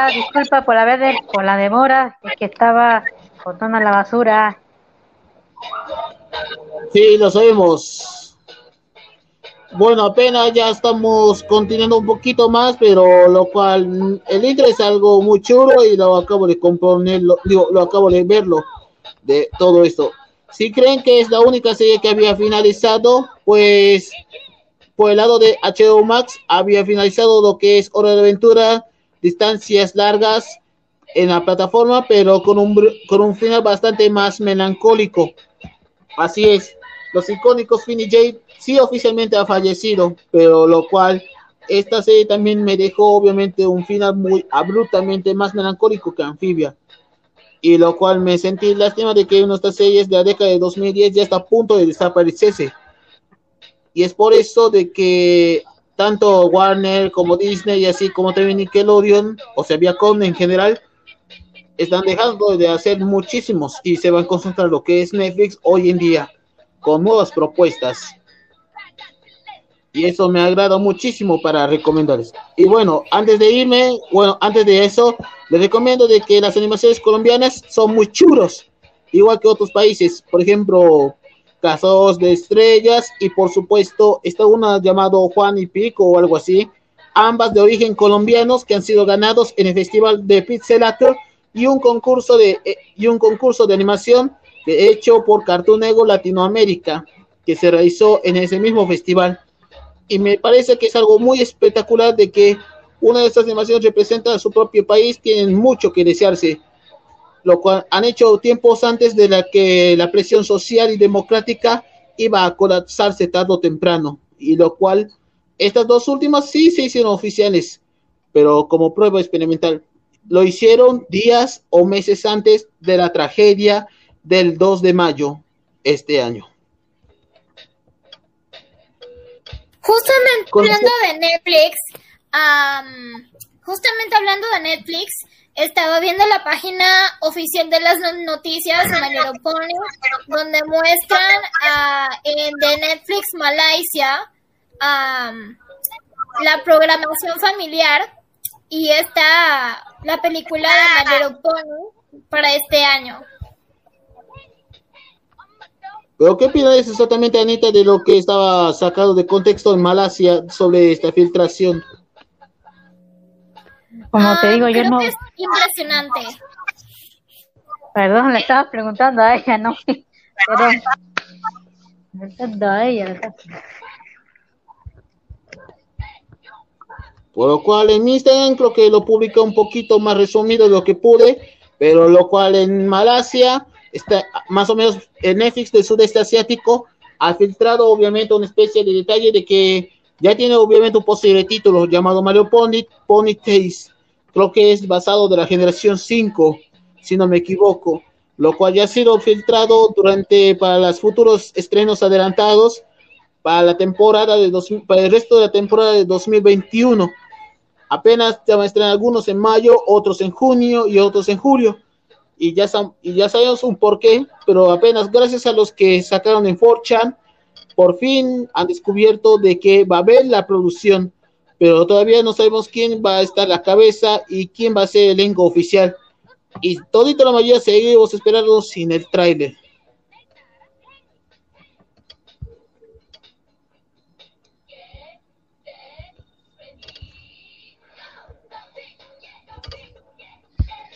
Disculpa por haber por la demora, es que estaba botando la basura. Sí, lo sabemos. Bueno, apenas ya estamos continuando un poquito más, pero lo cual el intro es algo muy chulo y lo acabo de componerlo, digo, lo acabo de verlo de todo esto. Si creen que es la única serie que había finalizado, pues por el lado de HBO Max había finalizado lo que es Hora de Aventura, distancias largas en la plataforma, pero con un, con un final bastante más melancólico. Así es, los icónicos Finny Jade sí oficialmente ha fallecido, pero lo cual esta serie también me dejó obviamente un final muy abruptamente más melancólico que Anfibia. Y lo cual me sentí lástima de que una de estas series de la década de 2010 ya está a punto de desaparecerse. Y es por eso de que tanto Warner como Disney y así como también Nickelodeon, o sea, Viacom en general, están dejando de hacer muchísimos y se van a concentrar lo que es Netflix hoy en día con nuevas propuestas. Y eso me agrada muchísimo para recomendarles. Y bueno, antes de irme, bueno, antes de eso, les recomiendo de que las animaciones colombianas son muy chulos, igual que otros países. Por ejemplo, Casos de Estrellas y por supuesto está una llamado Juan y Pico o algo así, ambas de origen colombianos que han sido ganados en el Festival de Pixelator y un concurso de eh, y un concurso de animación hecho por Cartoon Ego Latinoamérica que se realizó en ese mismo festival. Y me parece que es algo muy espectacular de que una de estas animaciones representa a su propio país, tienen mucho que desearse, lo cual han hecho tiempos antes de la que la presión social y democrática iba a colapsarse tarde o temprano, y lo cual estas dos últimas sí se hicieron oficiales, pero como prueba experimental. Lo hicieron días o meses antes de la tragedia del 2 de mayo este año. Justamente hablando de Netflix, justamente hablando de Netflix, estaba viendo la página oficial de las noticias Pony, donde muestran en de Netflix Malaysia la programación familiar y está la película de Pony para este año. ¿Pero qué opinas exactamente, Anita, de lo que estaba sacado de contexto en Malasia sobre esta filtración? Como te digo, yo no. que es impresionante. Perdón, le estaba preguntando a ella, no. Perdón. Preguntando a ella. Por lo cual en Instagram creo que lo publica un poquito más resumido de lo que pude, pero lo cual en Malasia está más o menos en Netflix del sudeste asiático ha filtrado obviamente una especie de detalle de que ya tiene obviamente un posible título llamado Mario Pony, Pony Taste. Creo que es basado de la generación 5, si no me equivoco, lo cual ya ha sido filtrado durante para los futuros estrenos adelantados para la temporada de dos, para el resto de la temporada de 2021. Apenas se van a estrenar algunos en mayo, otros en junio y otros en julio. Y ya, y ya sabemos un porqué, pero apenas gracias a los que sacaron en 4chan, por fin han descubierto de que va a haber la producción, pero todavía no sabemos quién va a estar a la cabeza y quién va a ser el elenco oficial. Y todito la mayoría seguimos esperando sin el tráiler.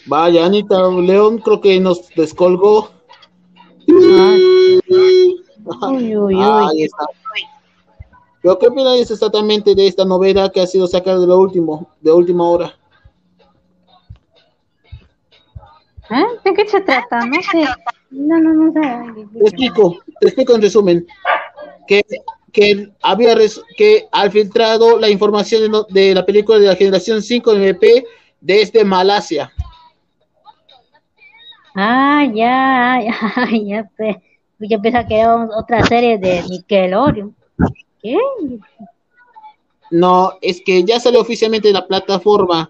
Vaya, Anita León creo que nos descolgó. Uy, uy, Ahí está. ¿Pero qué opináis exactamente de esta novela que ha sido sacada de lo último, de última hora? ¿Eh? ¿De qué se trata? No sé. No, no, no sé. Te explico, te explico en resumen. Que, que había res- que ha filtrado la información de, de la película de la generación 5 MP desde Malasia. Ah, ya, ya, ya, pues. Yo pensaba que era otra serie de Nickelodeon. ¿Qué? No, es que ya salió oficialmente en la plataforma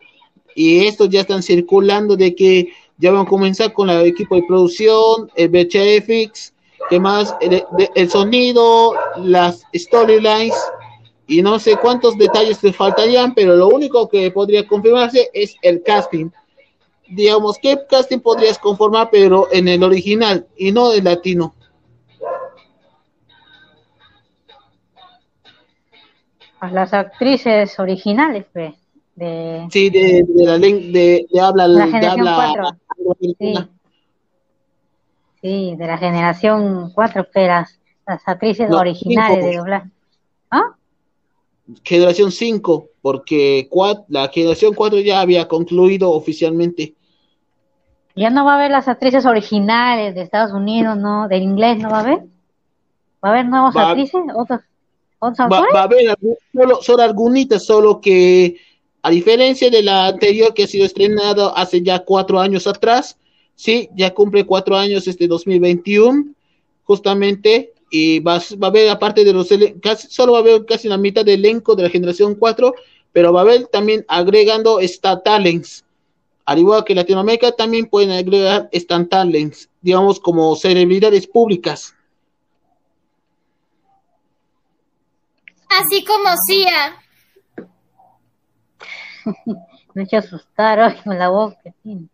y estos ya están circulando de que ya van a comenzar con el equipo de producción, el VHFX, que más el, el sonido, las storylines y no sé cuántos detalles te faltarían, pero lo único que podría confirmarse es el casting. Digamos, ¿qué casting podrías conformar, pero en el original y no en latino? Pues las actrices originales, pues. De. Sí, de, de la de, de habla, La de habla. Sí. Sí, de la generación 4, pero las, las actrices No, originales cinco. de doblaje. ¿Ah? generación 5, porque cua- la generación 4 ya había concluido oficialmente. Ya no va a haber las actrices originales de Estados Unidos, ¿no? Del inglés, ¿no va a haber? ¿Va a haber nuevas Va- actrices? ¿Otros, otros Va, va a haber solo, solo algunitas, solo que a diferencia de la anterior que ha sido estrenada hace ya cuatro años atrás, sí, ya cumple cuatro años este 2021, justamente, y va, a- va a haber aparte de los, casi, solo va a haber casi la mitad del elenco de la generación 4, pero va a haber también agregando Star Talents. Al igual que Latinoamérica, también pueden agregar Star Talents, digamos como celebridades públicas. Así como Sia. Me he hecho asustar hoy con la voz que tiene.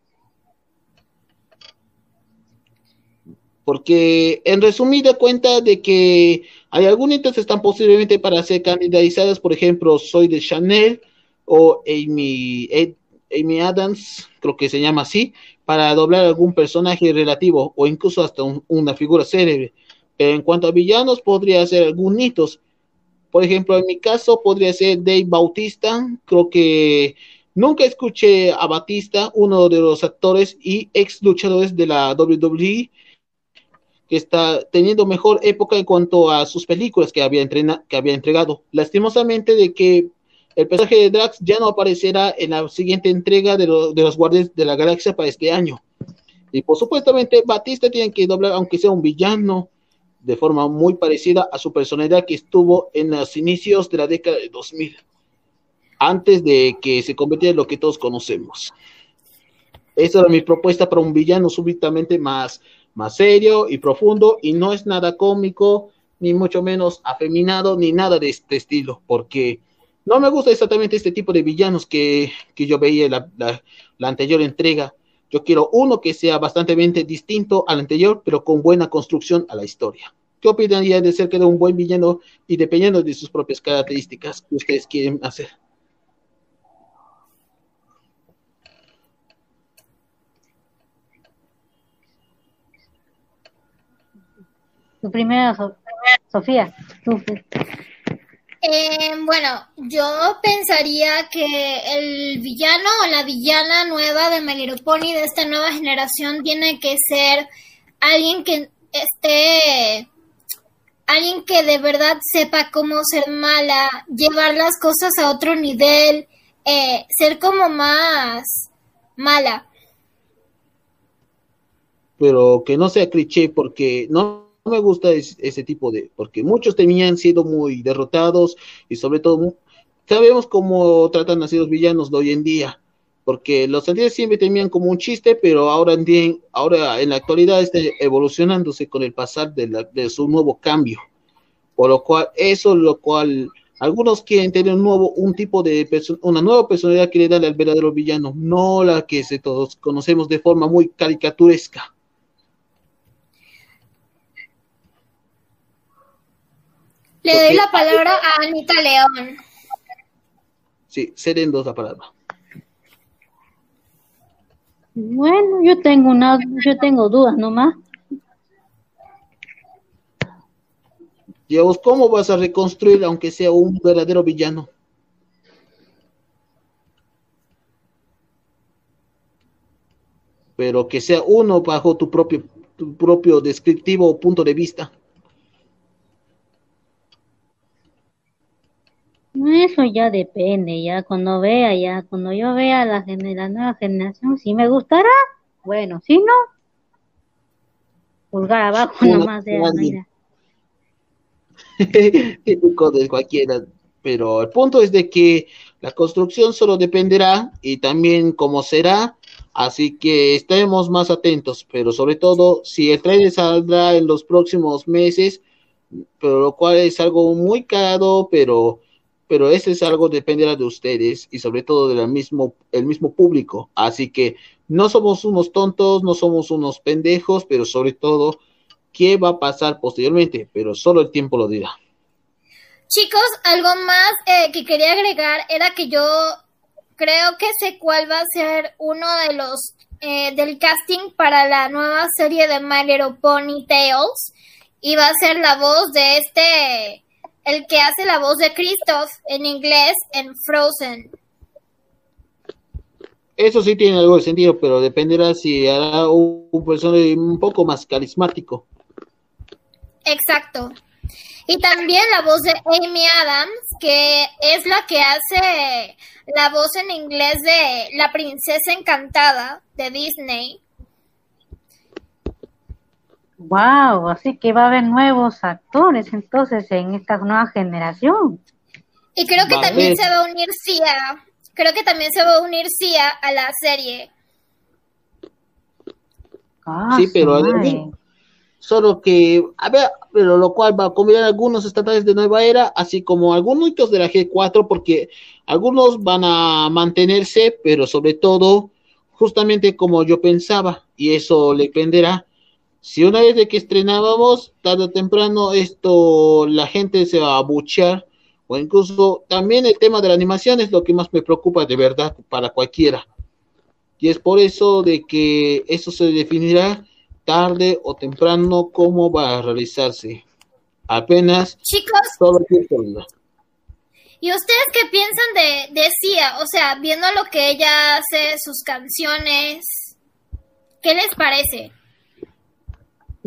porque en resumida cuenta de que hay algunas que están posiblemente para ser candidatizadas, por ejemplo, Soy de Chanel o Amy, Adams, creo que se llama así, para doblar algún personaje relativo o incluso hasta un- una figura célebre. Pero en cuanto a villanos, podría ser algún hitos, Por ejemplo, en mi caso podría ser Dave Bautista. Creo que nunca escuché a Batista, uno de los actores y ex luchadores de la WWE, que está teniendo mejor época en cuanto a sus películas que había, que había entregado. Lastimosamente de que el personaje de Drax ya no aparecerá en la siguiente entrega de, de los Guardias de la Galaxia para este año. Y por supuestamente Batista tiene que doblar, aunque sea un villano, de forma muy parecida a su personalidad que estuvo en los inicios de la década de 2000, antes de que se convirtiera en lo que todos conocemos. Esa era mi propuesta para un villano súbitamente más, más serio y profundo, y no es nada cómico, ni mucho menos afeminado, ni nada de este estilo, porque no me gusta exactamente este tipo de villanos que, que yo veía en la, la, la anterior entrega. Yo quiero uno que sea bastante distinto al anterior, pero con buena construcción a la historia. ¿Qué opinaría de ser que de un buen villano y dependiendo de sus propias características que ustedes quieren hacer? Tu primera, Sofía. Eh, bueno, yo pensaría que el villano o la villana nueva de My de esta nueva generación tiene que ser alguien que esté, alguien que de verdad sepa cómo ser mala, llevar las cosas a otro nivel, eh, ser como más mala. Pero que no sea cliché porque no no me gusta ese tipo de, porque muchos terminan siendo muy derrotados y sobre todo sabemos cómo tratan a los villanos de hoy en día, porque los anteriores siempre terminan como un chiste, pero ahora en, ahora en la actualidad está evolucionándose con el pasar de, de su nuevo cambio, por lo cual eso lo cual algunos quieren tener un nuevo un tipo de una nueva personalidad que le da al verdadero villano, no la que se todos conocemos de forma muy caricaturesca. Le doy la palabra a Anita León. Sí, ceden dos la palabra. Bueno, yo tengo una, yo tengo dudas nomás. Dios, ¿cómo vas a reconstruir aunque sea un verdadero villano? Pero que sea uno bajo tu propio, tu propio descriptivo punto de vista. Eso ya depende, ya cuando vea, ya cuando yo vea la, la nueva generación, si me gustará, bueno, si no, pulgar abajo nomás de la de cualquiera, pero el punto es de que la construcción solo dependerá y también cómo será, así que estaremos más atentos, pero sobre todo si el trailer saldrá en los próximos meses, pero lo cual es algo muy caro, pero pero ese es algo dependerá de ustedes y sobre todo del mismo, el mismo público. Así que no somos unos tontos, no somos unos pendejos, pero sobre todo, ¿qué va a pasar posteriormente? Pero solo el tiempo lo dirá. Chicos, algo más eh, que quería agregar era que yo creo que sé cuál va a ser uno de los eh, del casting para la nueva serie de My Little Pony Tales y va a ser la voz de este el que hace la voz de Christoph en inglés en Frozen. Eso sí tiene algo de sentido, pero dependerá si hará un, personaje un poco más carismático. Exacto. Y también la voz de Amy Adams, que es la que hace la voz en inglés de La Princesa Encantada de Disney. Wow, así que va a haber nuevos actores entonces en esta nueva generación. Y creo que también se va a unir Sia. Creo que también se va a unir Sia a la serie. Ah, sí, pero solo que, a ver, pero lo cual va a combinar algunos estatales de nueva era, así como algunos hitos de la G4, porque algunos van a mantenerse, pero sobre todo, justamente como yo pensaba, y eso le dependerá si una vez de que estrenábamos, tarde o temprano, esto la gente se va a buchear, o incluso también el tema de la animación es lo que más me preocupa de verdad para cualquiera. Y es por eso de que eso se definirá tarde o temprano cómo va a realizarse. Apenas chicos, todo ¿Y ustedes qué piensan de, de Sia? O sea, viendo lo que ella hace, sus canciones, ¿qué les parece?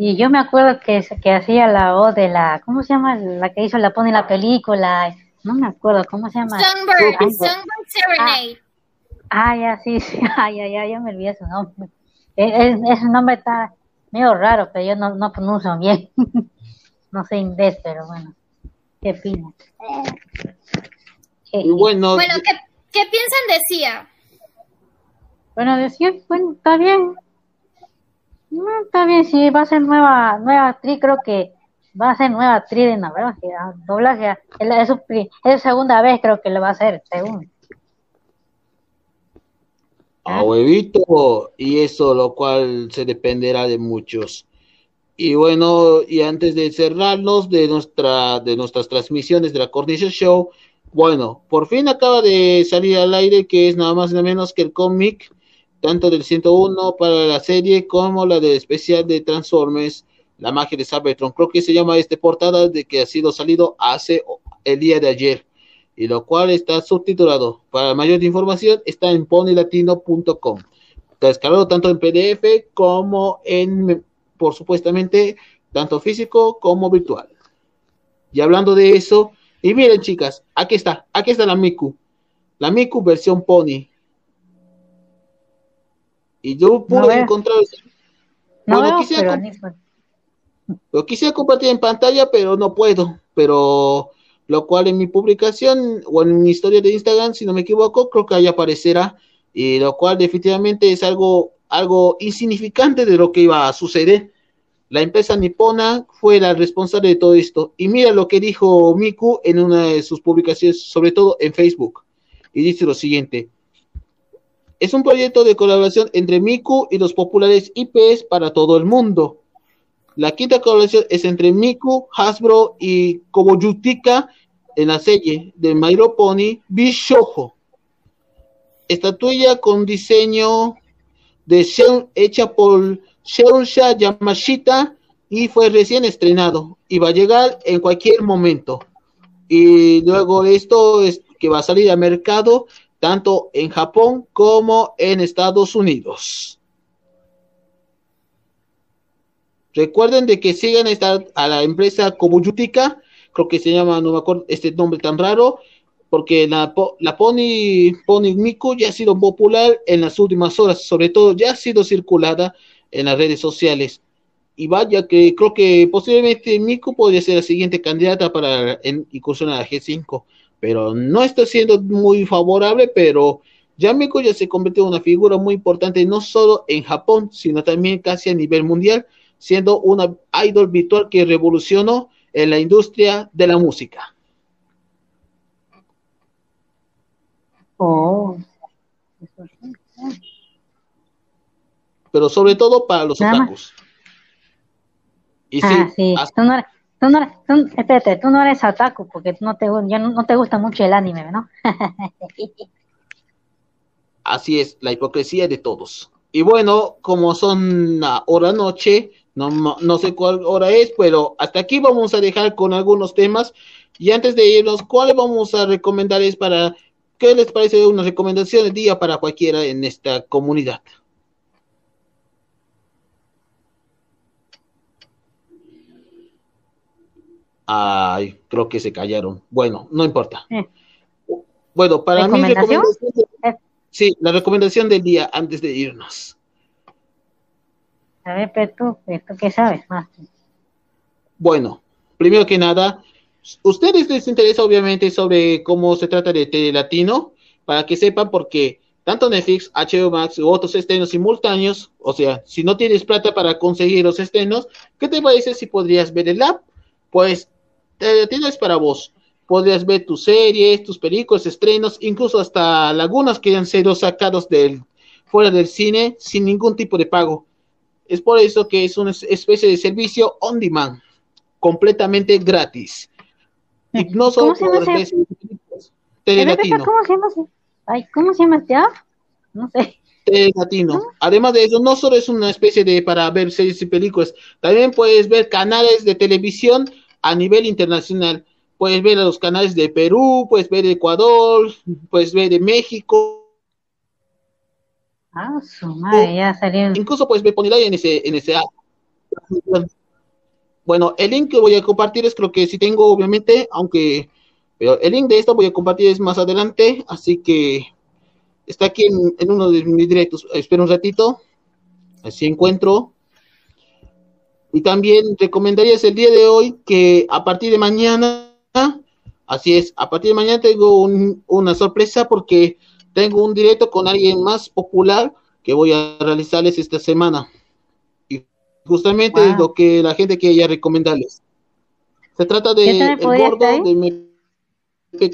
Y yo me acuerdo que, que hacía la voz de la, ¿cómo se llama? La que hizo la pone en la película, no me acuerdo, ¿cómo se llama? Songbird, Songbird Serenade. Ah, ya, sí, sí, ay, ya, ya, ya me olvidé su nombre. E, ese nombre está medio raro, pero yo no, no pronuncio bien. no sé inglés, pero bueno, qué fino. Y bueno, Bueno, ¿qué, qué piensan de Sia? Bueno, decía, bueno, está bien. No, está bien, si va a ser nueva, nueva actriz, creo que va a ser nueva actriz de doblaje, ah, doblaje, es, la- es pri- es segunda vez creo que lo va a hacer, según. a huevito, y eso lo cual se dependerá de muchos. Y bueno, y antes de cerrarnos de nuestra de nuestras transmisiones de la Cornice Show, bueno, por fin acaba de salir al aire que es nada más y nada menos que el cómic tanto del 101 para la serie como la del especial de Transformers, la magia de Cybertron. Creo que se llama este portada de que ha sido salido hace el día de ayer y lo cual está subtitulado. Para mayor información está en ponylatino.com. Descargado tanto en PDF como en, por supuestamente, tanto físico como virtual. Y hablando de eso, y miren chicas, aquí está, aquí está la Miku. La Miku versión Pony. Y yo pude No encontrar... No Bueno, veo, pero comp- por- lo quisiera compartir en pantalla, pero no puedo. Pero lo cual en mi publicación o en mi historia de Instagram, si no me equivoco, creo que ahí aparecerá. Y lo cual definitivamente es algo, algo insignificante de lo que iba a suceder. La empresa nipona fue la responsable de todo esto. Y mira lo que dijo Miku en una de sus publicaciones, sobre todo en Facebook. Y dice lo siguiente. Es un proyecto de colaboración entre Miku y los populares IPs para todo el mundo. La quinta colaboración es entre Miku, Hasbro y Koboyutika en la serie de My Pony Bishojo. Estatuilla con diseño de Sheon, hecha por Sheonsha Yamashita y fue recién estrenado y va a llegar en cualquier momento. Y luego esto es que va a salir al mercado tanto en Japón como en Estados Unidos. Recuerden de que sigan a la empresa Kobuyutika, creo que se llama, no me acuerdo este nombre tan raro, porque la, la Pony, Pony Miku ya ha sido popular en las últimas horas, sobre todo ya ha sido circulada en las redes sociales. Y vaya que creo que posiblemente Miku podría ser la siguiente candidata para en- incursionar a G5, pero no está siendo muy favorable, pero ya Miku ya se convirtió en una figura muy importante no solo en Japón, sino también casi a nivel mundial, siendo una idol virtual que revolucionó en la industria de la música. Oh, pero sobre todo para los otakus. Y sí, ah, sí. as- Tú no tú espérate, tú no eres otaku porque no te, ya no, no te gusta mucho el anime, ¿no? así es, la hipocresía de todos. Y bueno, como son la hora noche, no, no sé cuál hora es, pero hasta aquí vamos a dejar con algunos temas. Y antes de irnos, ¿cuáles vamos a recomendarles para, qué les parece una recomendación del día para cualquiera en esta comunidad? Ay, creo que se callaron. Bueno, no importa. Eh. Bueno, para mí, ¿Recomendación? recomendación de- Eh. sí, la recomendación del día antes de irnos. A ver, pero tú, pero tú qué sabes más. Bueno, primero que nada, ustedes les interesa obviamente sobre cómo se trata de tele latino, para que sepan porque tanto Netflix, HBO Max u otros estrenos simultáneos, o sea, si no tienes plata para conseguir los estrenos, ¿qué te parece si podrías ver el app? Pues tele latino es para vos. Podrías ver tus series, tus películas, estrenos, incluso hasta lagunas que han sido sacados del fuera del cine sin ningún tipo de pago. Es por eso que es una especie de servicio on demand completamente gratis. Y no solo ¿Cómo se llama por ese? ¿Cómo se llama? Ay, ¿cómo se llama este app? No sé. Tele Latino. Además de eso, no solo es una especie de para ver series y películas, también puedes ver canales de televisión a nivel internacional. puedes ver los canales de Perú, puedes ver de Ecuador, puedes ver de México. Ah, su madre, ya salió. Incluso puedes ver Ponyline en ese, en ese. Bueno, el link que voy a compartir es creo que si tengo, obviamente, aunque pero el link de esto voy a compartir es más adelante, así que está aquí en, en uno de mis directos. Espero un ratito, así encuentro. Y también recomendarías el día de hoy que a partir de mañana, así es, a partir de mañana tengo un- una sorpresa porque tengo un directo con alguien más popular que voy a realizarles esta semana. Y justamente Wow. es lo que la gente quiere recomendarles. Se trata de ¿Yo también El Gordo, de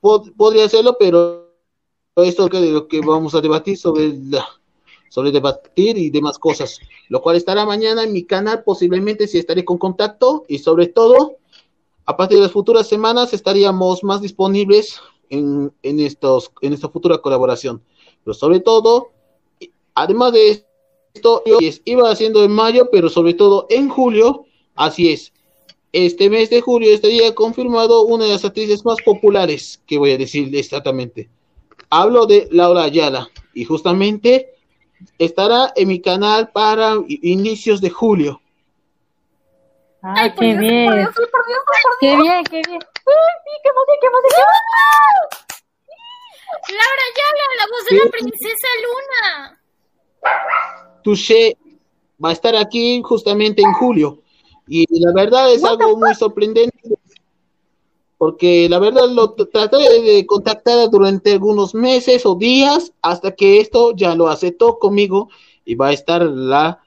Pod- podría hacerlo, pero esto de lo que vamos a debatir sobre la, sobre debatir y demás cosas, lo cual estará mañana en mi canal, posiblemente si estaré con contacto y sobre todo, a partir de las futuras semanas estaríamos más disponibles en, en estos en esta futura colaboración, pero sobre todo, además de esto, es- iba haciendo en mayo, pero sobre todo en julio, así es. Este mes de julio estaría confirmado una de las actrices más populares, que voy a decir exactamente. Hablo de Laura Ayala y justamente estará en mi canal para inicios de julio. Ay, qué bien. Qué bien, qué bien. Qué emoción, qué emoción. Laura Yala, la voz de la princesa Luna. Touché va a estar aquí justamente en julio y la verdad es algo muy sorprendente porque la verdad lo traté de contactar durante algunos meses o días hasta que esto ya lo aceptó conmigo y va a estar la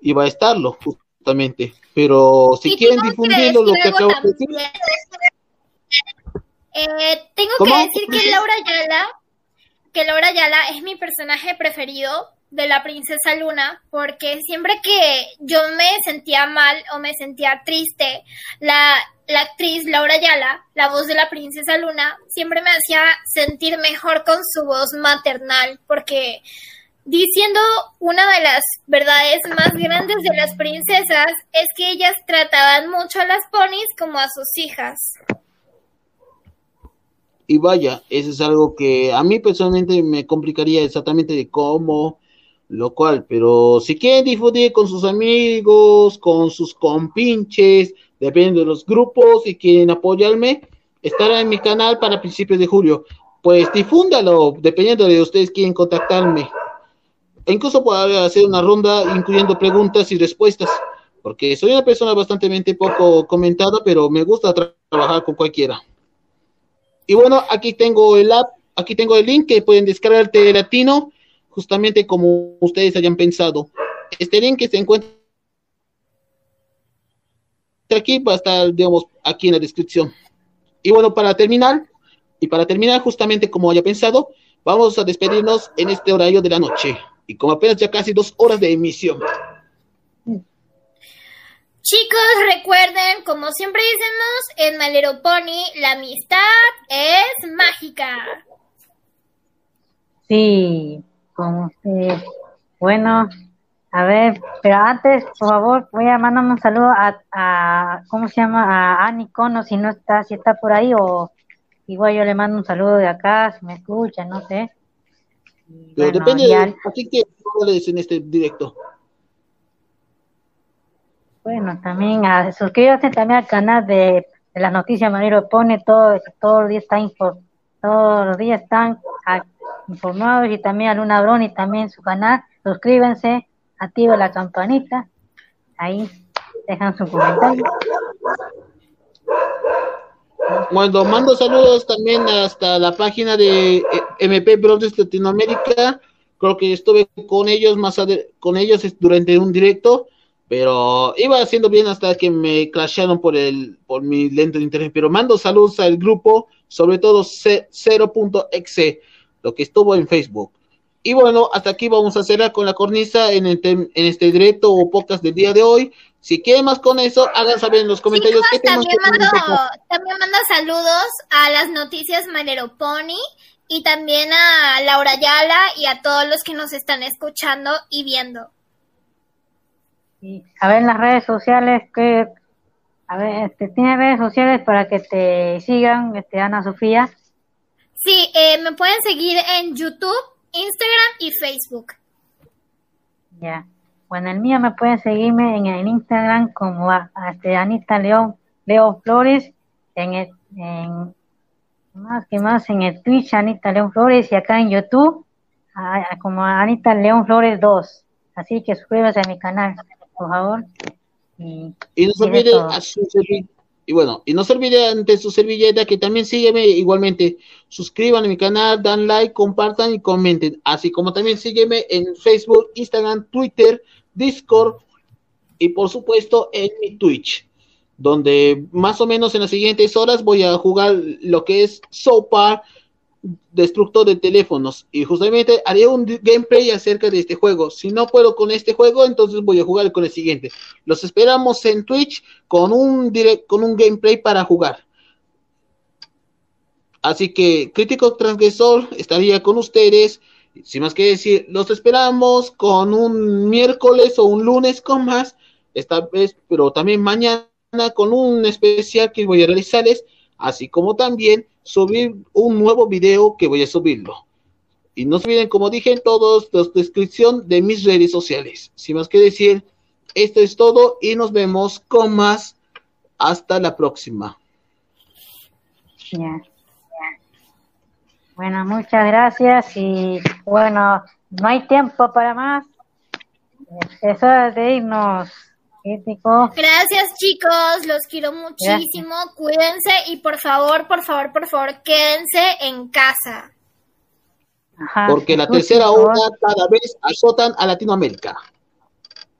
y va a estarlo justamente pero si quieren difundirlo lo que acabo de decir. Eh, tengo ¿Cómo? que decir que Laura Yala, que Laura Yala es mi personaje preferido de la princesa Luna, porque siempre que yo me sentía mal o me sentía triste, la, la actriz Laura Yala, la voz de la princesa Luna, siempre me hacía sentir mejor con su voz maternal, porque diciendo una de las verdades más grandes de las princesas es que ellas trataban mucho a las ponis como a sus hijas. Y vaya, eso es algo que a mí personalmente me complicaría exactamente de cómo, lo cual, pero si quieren difundir con sus amigos, con sus compinches, depende de los grupos, y quieren apoyarme, estará en mi canal para principios de julio. Pues difúndalo, dependiendo de ustedes quieren contactarme. E incluso puedo hacer una ronda incluyendo preguntas y respuestas, porque soy una persona bastante poco comentada, pero me gusta tra- trabajar con cualquiera. Y bueno, aquí tengo el app, aquí tengo el link que pueden descargar de latino, justamente como ustedes hayan pensado. Este link que se encuentra aquí va a estar, digamos, aquí en la descripción. Y bueno, para terminar, y para terminar justamente como haya pensado, vamos a despedirnos en este horario de la noche. Y como apenas ya casi dos horas de emisión. Chicos, recuerden, como siempre decimos, en Malero Pony, la amistad es mágica. Sí, Bueno, a ver, pero antes, por favor, voy a mandar un saludo a, a ¿cómo se llama? A Ani Cono, si no está, si está por ahí, o igual yo le mando un saludo de acá, si me escucha, no sé. Bueno, depende de al- que este directo. Bueno, también a, suscríbase también al canal de, de las noticias Manero Pone, todo, todos los días está info, todos los días están informados y también a Luna Broni también su canal, suscríbanse, activen la campanita, ahí dejan su comentario. Bueno, mando saludos también hasta la página de eh, MP Brothers Latinoamérica. Creo que estuve con ellos más con ellos durante un directo, pero iba haciendo bien hasta que me crasharon por el por mi lento de internet. Pero mando saludos al grupo, sobre todo C- 0.exe, lo que estuvo en Facebook. Y bueno, hasta aquí vamos a cerrar con la cornisa en, el tem- en este directo o podcast del día de hoy. Si quieren más con eso, hagan saber en los comentarios Chicos, qué también mando, también mando saludos a las noticias Malero Pony y también a Laura Yala y a todos los que nos están escuchando y viendo. A ver en las redes sociales que A ver, este, ¿tiene redes sociales para que te sigan, este, Ana Sofía? Sí, eh, me pueden seguir en YouTube, Instagram y Facebook. Ya. Bueno, el mío me pueden seguirme en, en Instagram como a, a, este, Anita León, Leo Flores, en, el, en más que más en el Twitch Anita León Flores y acá en YouTube a- a- como Anita León Flores 2. Así que suscríbase a mi canal, por favor. Y, Y no se a y bueno, y no se olvide ante su servilleta que también sígueme igualmente. Suscriban a mi canal, dan like, compartan y comenten. Así como también sígueme en Facebook, Instagram, Twitter, Discord y por supuesto en mi Twitch, donde más o menos en las siguientes horas voy a jugar lo que es Sopa destructor de teléfonos y justamente haré un gameplay acerca de este juego. Si no puedo con este juego, entonces voy a jugar con el siguiente. Los esperamos en Twitch con un direct, con un gameplay para jugar. Así que Crítico Transgresor estaría con ustedes. Sin más que decir, los esperamos con un miércoles o un lunes con más. Esta vez, pero también mañana con un especial que voy a realizarles. Así como también subir un nuevo video que voy a subirlo. Y no se olviden, como dije en todos, la descripción de mis redes sociales. Sin más que decir, esto es todo y nos vemos con más. Hasta la próxima. Ya. Bueno, muchas gracias y bueno, no hay tiempo para más. Es hora de irnos, Gracias chicos, los quiero muchísimo, cuídense y por favor, por favor, por favor, quédense en casa. Ajá, Porque la tercera ola cada vez azotan a Latinoamérica.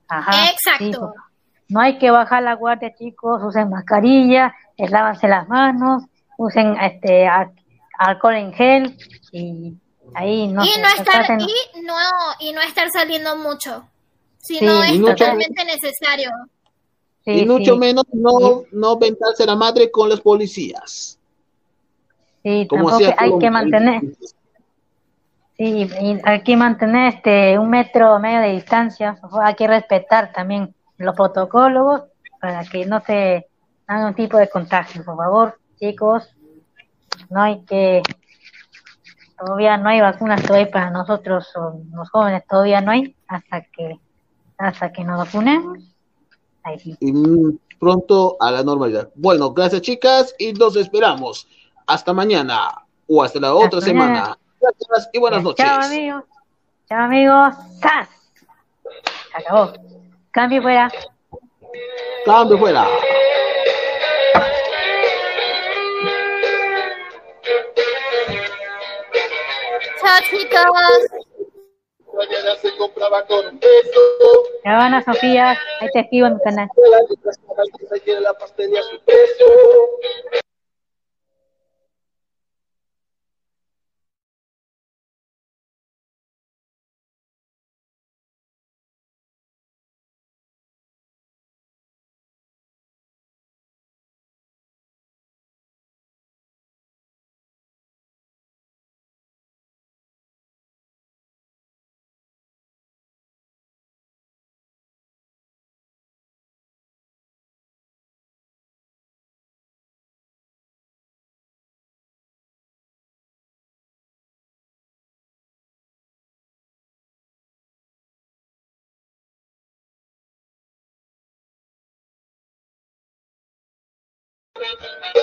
Ajá, Exacto. sí, no hay que bajar la guardia, chicos. Usen mascarilla, lávanse las manos, usen este al- alcohol en gel y ahí no y no estar y no y no estar saliendo mucho, si Sí, no es y mucho- totalmente necesario. sí, y mucho sí, menos no, no ventarse la madre con los policías. sí, Como tampoco hay que mantener, sí, y hay que mantener este un metro medio de distancia. Hay que respetar también los protocolos para que no se haga un tipo de contagio. Por favor, chicos, no hay que todavía no hay vacunas todavía para nosotros o los jóvenes todavía no hay hasta que hasta que nos vacunemos ahí sí. Y mm, pronto a la normalidad. Bueno, gracias chicas y nos esperamos. Hasta mañana o hasta la otra mañana. semana. Gracias y buenas noches. chao amigos chao amigos ¡Sas! Se acabó cambio fuera Cambio fuera. Chao chicos. Se compraba con peso. chao Ana Sofía ahí te escribo en mi canal La su. Los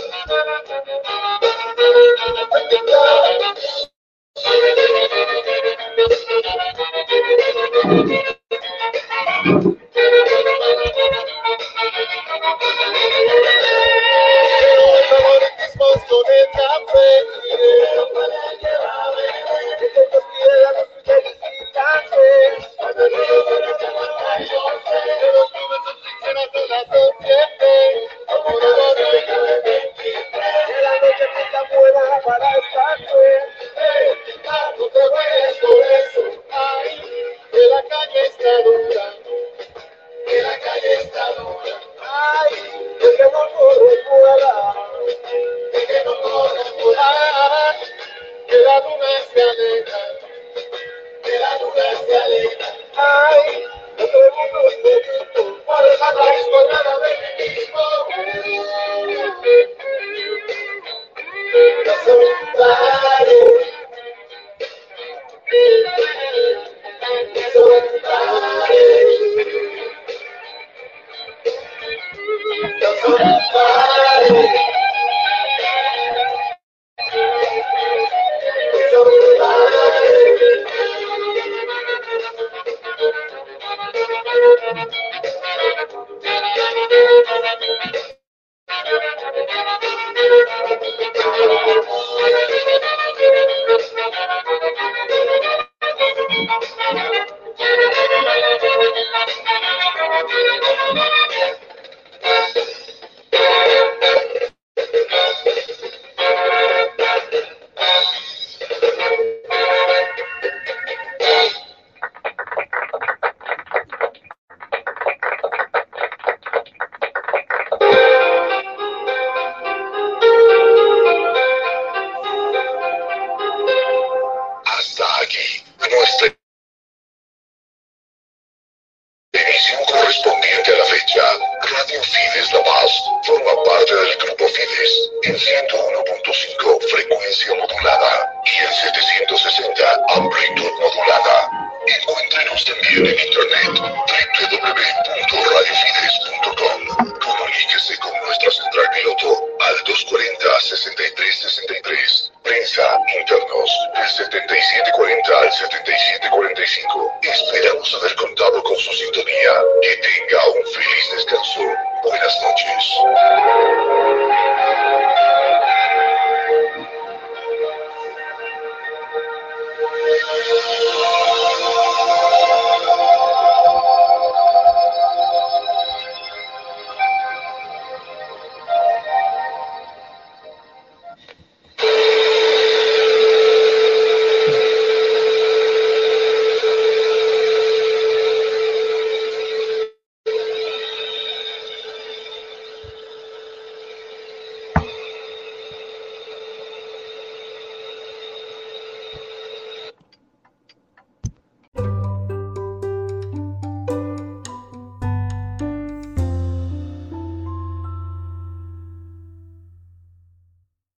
favoritismos con